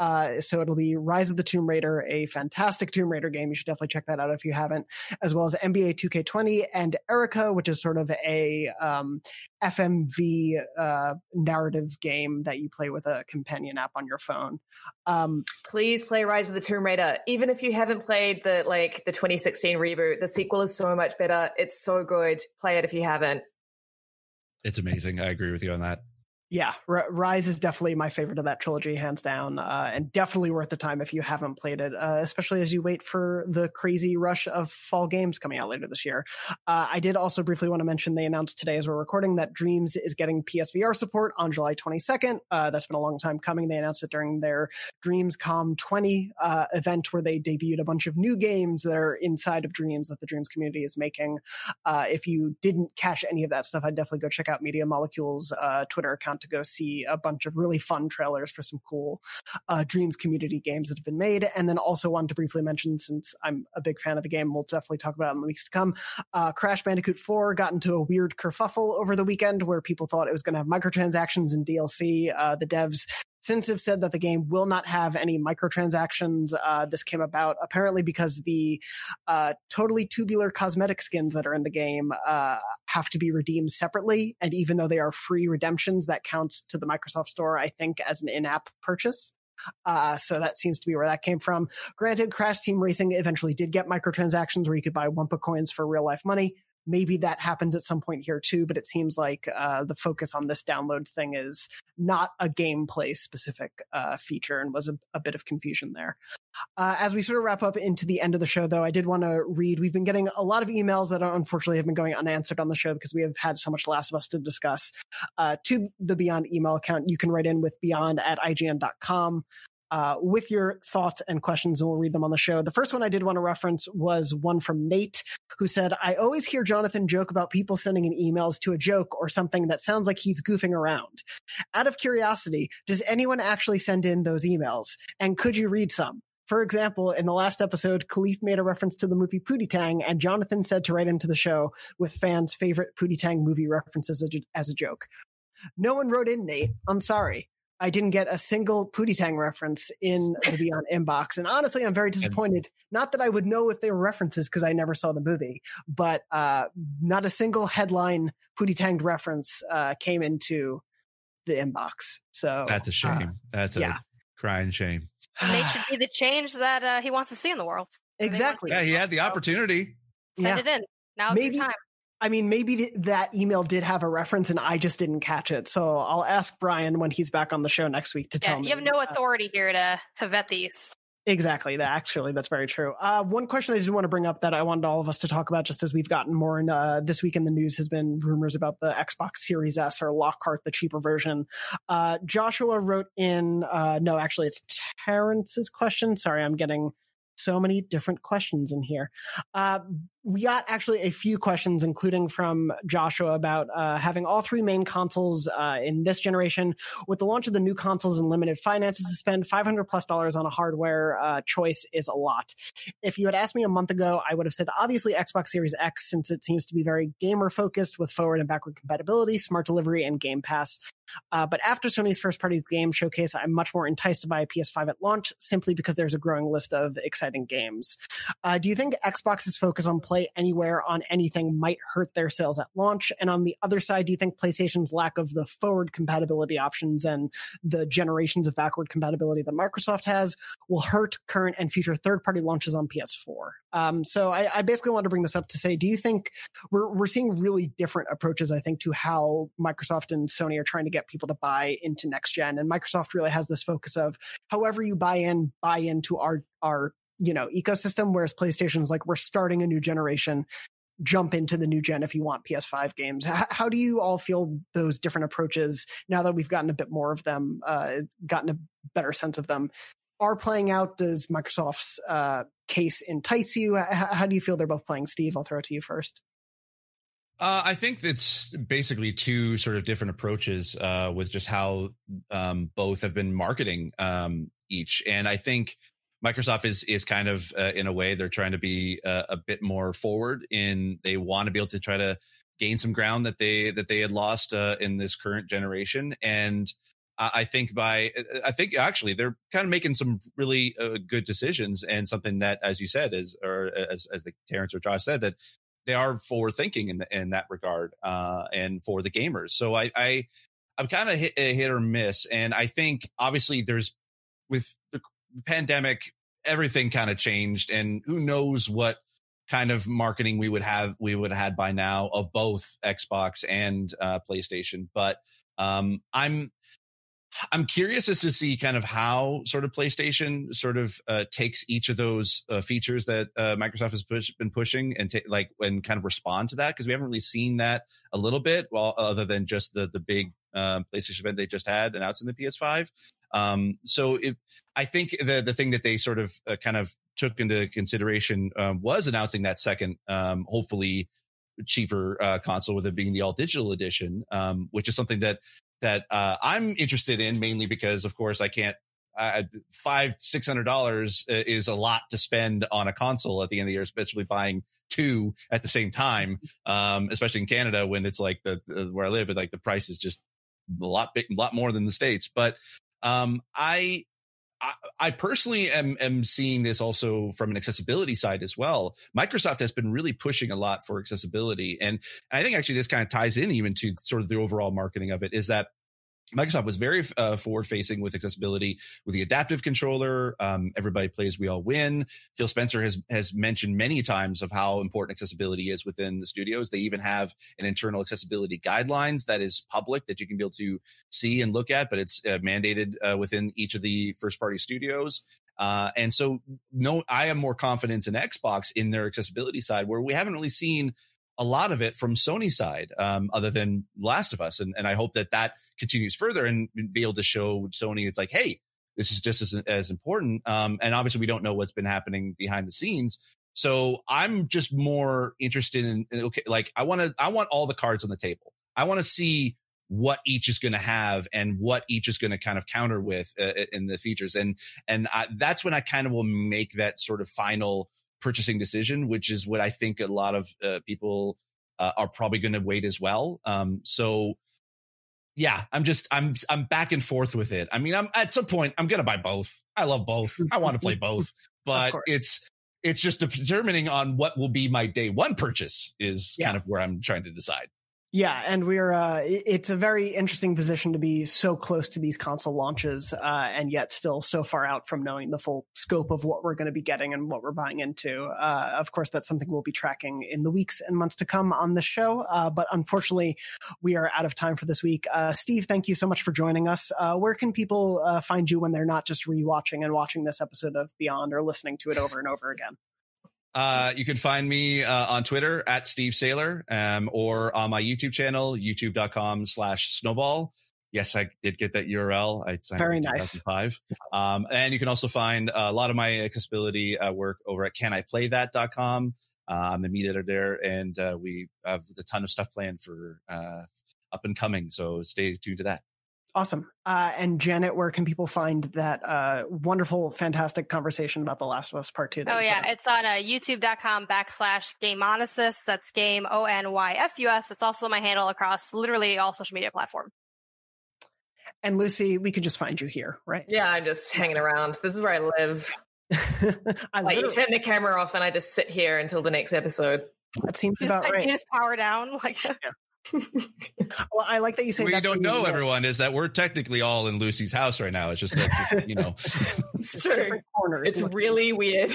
Speaker 1: Uh, so it'll be Rise of the Tomb Raider, a fantastic Tomb Raider game. You should definitely check that out if you haven't, as well as NBA 2K20 and Erica, which is sort of a um, FMV uh, narrative game that you play with a companion app on your phone. Um,
Speaker 2: Please play Rise of the Tomb Raider. Even if you haven't played the like the 2016 reboot, the sequel is so much better. It's so good. Play it if you haven't.
Speaker 3: It's amazing. I agree with you on that.
Speaker 1: Yeah, R- Rise is definitely my favorite of that trilogy, hands down, uh, and definitely worth the time if you haven't played it, uh, especially as you wait for the crazy rush of fall games coming out later this year. Uh, I did also briefly want to mention they announced today as we're recording that Dreams is getting PSVR support on July 22nd. Uh, that's been a long time coming. They announced it during their Dreamscom 20 uh, event where they debuted a bunch of new games that are inside of Dreams that the Dreams community is making. Uh, if you didn't catch any of that stuff, I'd definitely go check out Media Molecules' Twitter account to go see a bunch of really fun trailers for some cool uh, Dreams community games that have been made. And then also wanted to briefly mention, since I'm a big fan of the game, we'll definitely talk about it in the weeks to come. Uh, Crash Bandicoot 4 got into a weird kerfuffle over the weekend where people thought it was going to have microtransactions and DLC. Uh, the devs since have said that the game will not have any microtransactions. Uh, this came about apparently because the uh, totally tubular cosmetic skins that are in the game uh, have to be redeemed separately. And even though they are free redemptions, that counts to the Microsoft Store, I think, as an in app purchase. Uh, so that seems to be where that came from. Granted, Crash Team Racing eventually did get microtransactions where you could buy Wumpa coins for real life money. Maybe that happens at some point here too, but it seems like uh, the focus on this download thing is not a gameplay specific uh, feature and was a, a, bit of confusion there. Uh, as we sort of wrap up into the end of the show, though, I did want to read. We've been getting a lot of emails that unfortunately have been going unanswered on the show because we have had so much Last of Us to discuss. Uh, to the Beyond email account, you can write in with beyond at ign.com uh, with your thoughts and questions, and we'll read them on the show. The first one I did want to reference was one from Nate, who said, I always hear Jonathan joke about people sending in emails to a joke or something that sounds like he's goofing around. Out of curiosity, does anyone actually send in those emails? And could you read some? For example, in the last episode, Khalif made a reference to the movie Pootie Tang, and Jonathan said to write into the show with fans' favorite Pootie Tang movie references as a, as a joke. No one wrote in, Nate. I'm sorry. I didn't get a single Pootie Tang reference in the Beyond inbox. And honestly, I'm very disappointed. Not that I would know if they were references because I never saw the movie, but uh, not a single headline Pootie Tang reference uh, came into the inbox. So
Speaker 3: that's a uh, shame. Uh, that's a yeah. crying shame.
Speaker 4: They should be the change that uh, he wants to see in the world.
Speaker 1: Exactly.
Speaker 3: Yeah, he had the opportunity.
Speaker 4: Send yeah. it in. Now maybe, time.
Speaker 1: I mean, maybe th- that email did have a reference and I just didn't catch it. So I'll ask Brian when he's back on the show next week to yeah, tell
Speaker 4: me. You have no authority here to to vet these.
Speaker 1: Exactly. That actually, that's very true. Uh, one question I did want to bring up that I wanted all of us to talk about, just as we've gotten more in uh, this week in the news, has been rumors about the Xbox Series S or Lockhart, the cheaper version. Uh, Joshua wrote in, uh, no, actually, it's Terrence's question. Sorry, I'm getting so many different questions in here. We got actually a few questions, including from Joshua about uh, having all three main consoles uh, in this generation. With the launch of the new consoles and limited finances to spend 500 plus dollars on a hardware uh, choice is a lot. If you had asked me a month ago, I would have said obviously Xbox Series X, since it seems to be very gamer focused with forward and backward compatibility, smart delivery, and Game Pass. Uh, but after Sony's first party game showcase, I'm much more enticed to buy a PS5 at launch simply because there's a growing list of exciting games. Uh, do you think Xbox's focus on play anywhere on anything might hurt their sales at launch? And on the other side, do you think PlayStation's lack of the forward compatibility options and the generations of backward compatibility that Microsoft has will hurt current and future third party launches on PS4? Um, so I, I, basically want to bring this up to say, do you think we're, we're seeing really different approaches, I think, to how Microsoft and Sony are trying to get people to buy into next gen? And Microsoft really has this focus of however you buy in, buy into our, our you know ecosystem whereas playstation's like we're starting a new generation. Jump into the new gen if you want ps5 games. H- how do you all feel those different approaches now that we've gotten a bit more of them uh, gotten a better sense of them are playing out? Does microsoft's uh, case entice you? H- how do you feel they're both playing? Steve i'll throw it to you first.
Speaker 3: Uh, I think it's basically two sort of different approaches uh, with just how um, both have been marketing um, each, and I think Microsoft is is kind of uh, in a way they're trying to be uh, a bit more forward in they want to be able to try to gain some ground that they that they had lost uh, in this current generation. And I think by uh, I think actually they're kind of making some really uh, good decisions and something that as you said is or as as the Terrence or Josh said that they are forward thinking in the, in that regard uh, and for the gamers. So I I I'm kind of hit, hit or miss. And I think obviously there's with the pandemic, everything kind of changed, and who knows what kind of marketing we would have we would have had by now of both Xbox and uh, PlayStation. But um, I'm I'm curious as to see kind of how sort of PlayStation sort of uh, takes each of those uh, features that uh, Microsoft has push, been pushing and ta- like and kind of respond to that because we haven't really seen that a little bit, well, other than just the the big um, PlayStation event they just had announcing the PS5. Um, so it, I think the the thing that they sort of uh, kind of took into consideration um, was announcing that second, um, hopefully cheaper uh, console with it being the all digital edition, um, which is something that that uh, I'm interested in mainly because, of course, I can't. Uh, five six hundred dollars uh, is a lot to spend on a console at the end of the year, especially buying two at the same time. Um, especially in Canada when it's like the, the where I live, like the price is just a lot big, a lot more than the states. But um, I, I, I personally am, am seeing this also from an accessibility side as well. Microsoft has been really pushing a lot for accessibility. And I think actually this kind of ties in even to sort of the overall marketing of it is that Microsoft was very uh, forward facing with accessibility with the adaptive controller. Um, everybody plays, we all win. Phil Spencer has has mentioned many times of how important accessibility is within the studios. They even have an internal accessibility guidelines that is public that you can be able to see and look at, but it's uh, mandated uh, within each of the first party studios. Uh, and so, no, I have more confidence in Xbox in their accessibility side, where we haven't really seen a lot of it from Sony side, um, other than Last of Us. And, and I hope that that continues further and be able to show Sony it's like, hey, this is just as, as important. Um, and obviously, we don't know what's been happening behind the scenes. So I'm just more interested in okay, like I want to I want all the cards on the table. I want to see what each is going to have and what each is going to kind of counter with uh, in the features and and I, that's when I kind of will make that sort of final purchasing decision, which is what I think a lot of uh, people uh, are probably going to wait as well. Um, so yeah, I'm just I'm I'm back and forth with it. I mean, I'm at some point I'm going to buy both. I love both. I want to play both, but it's it's just determining on what will be my day one purchase is yeah. kind of where I'm trying to decide.
Speaker 1: Yeah, and we're uh, it's a very interesting position to be so close to these console launches, uh, and yet still so far out from knowing the full scope of what we're going to be getting and what we're buying into. Uh, of course, that's something we'll be tracking in the weeks and months to come on the show. Uh, but unfortunately, we are out of time for this week. Uh, Steve, thank you so much for joining us. Uh, where can people find you when they're not just rewatching and watching this episode of Beyond or listening to it over and over again?
Speaker 3: Uh, you can find me uh, on Twitter at Steve Saylor, um, or on my YouTube channel, youtube.com slash snowball. Yes, I did get that URL. I signed
Speaker 1: Very nice.
Speaker 3: Um, and you can also find a lot of my accessibility uh, work over at caniplaythat.com. Uh, I'm the meat editor there, and uh, we have a ton of stuff planned for uh, up and coming. So stay tuned to that.
Speaker 1: Awesome. Uh, and Janet, where can people find that uh, wonderful, fantastic conversation about The Last of Us Part 2?
Speaker 4: Oh, yeah. It's on uh, youtube.com backslash Gameonysus. That's game O N Y S U S. It's also my handle across literally all social media platforms.
Speaker 1: And Lucy, we could just find you here, right?
Speaker 2: Yeah, I'm just hanging around. This is where I live. I like, you turn the camera off and I just sit here until the next episode.
Speaker 1: That seems just, about right.
Speaker 4: Just power down. Like, yeah.
Speaker 1: well, I like that you say.
Speaker 3: What you don't know, everyone, is that we're technically all in Lucy's house right now. It's just that you know,
Speaker 2: it's true. Corners. It's really weird,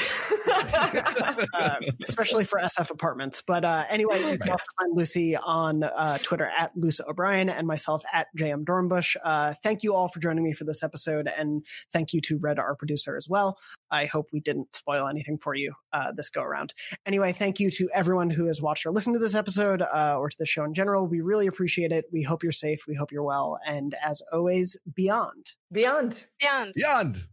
Speaker 1: uh, especially for SF apartments. But uh, anyway, you can also find Lucy on uh, Twitter at Lucy O'Brien and myself at JM Dornbush. Uh, thank you all for joining me for this episode, and thank you to Red, our producer, as well. I hope we didn't spoil anything for you uh, this go around. Anyway, thank you to everyone who has watched or listened to this episode uh, or to the show in general. We really appreciate it. We hope you're safe. We hope you're well. And as always, beyond.
Speaker 2: Beyond.
Speaker 4: Beyond.
Speaker 3: Beyond.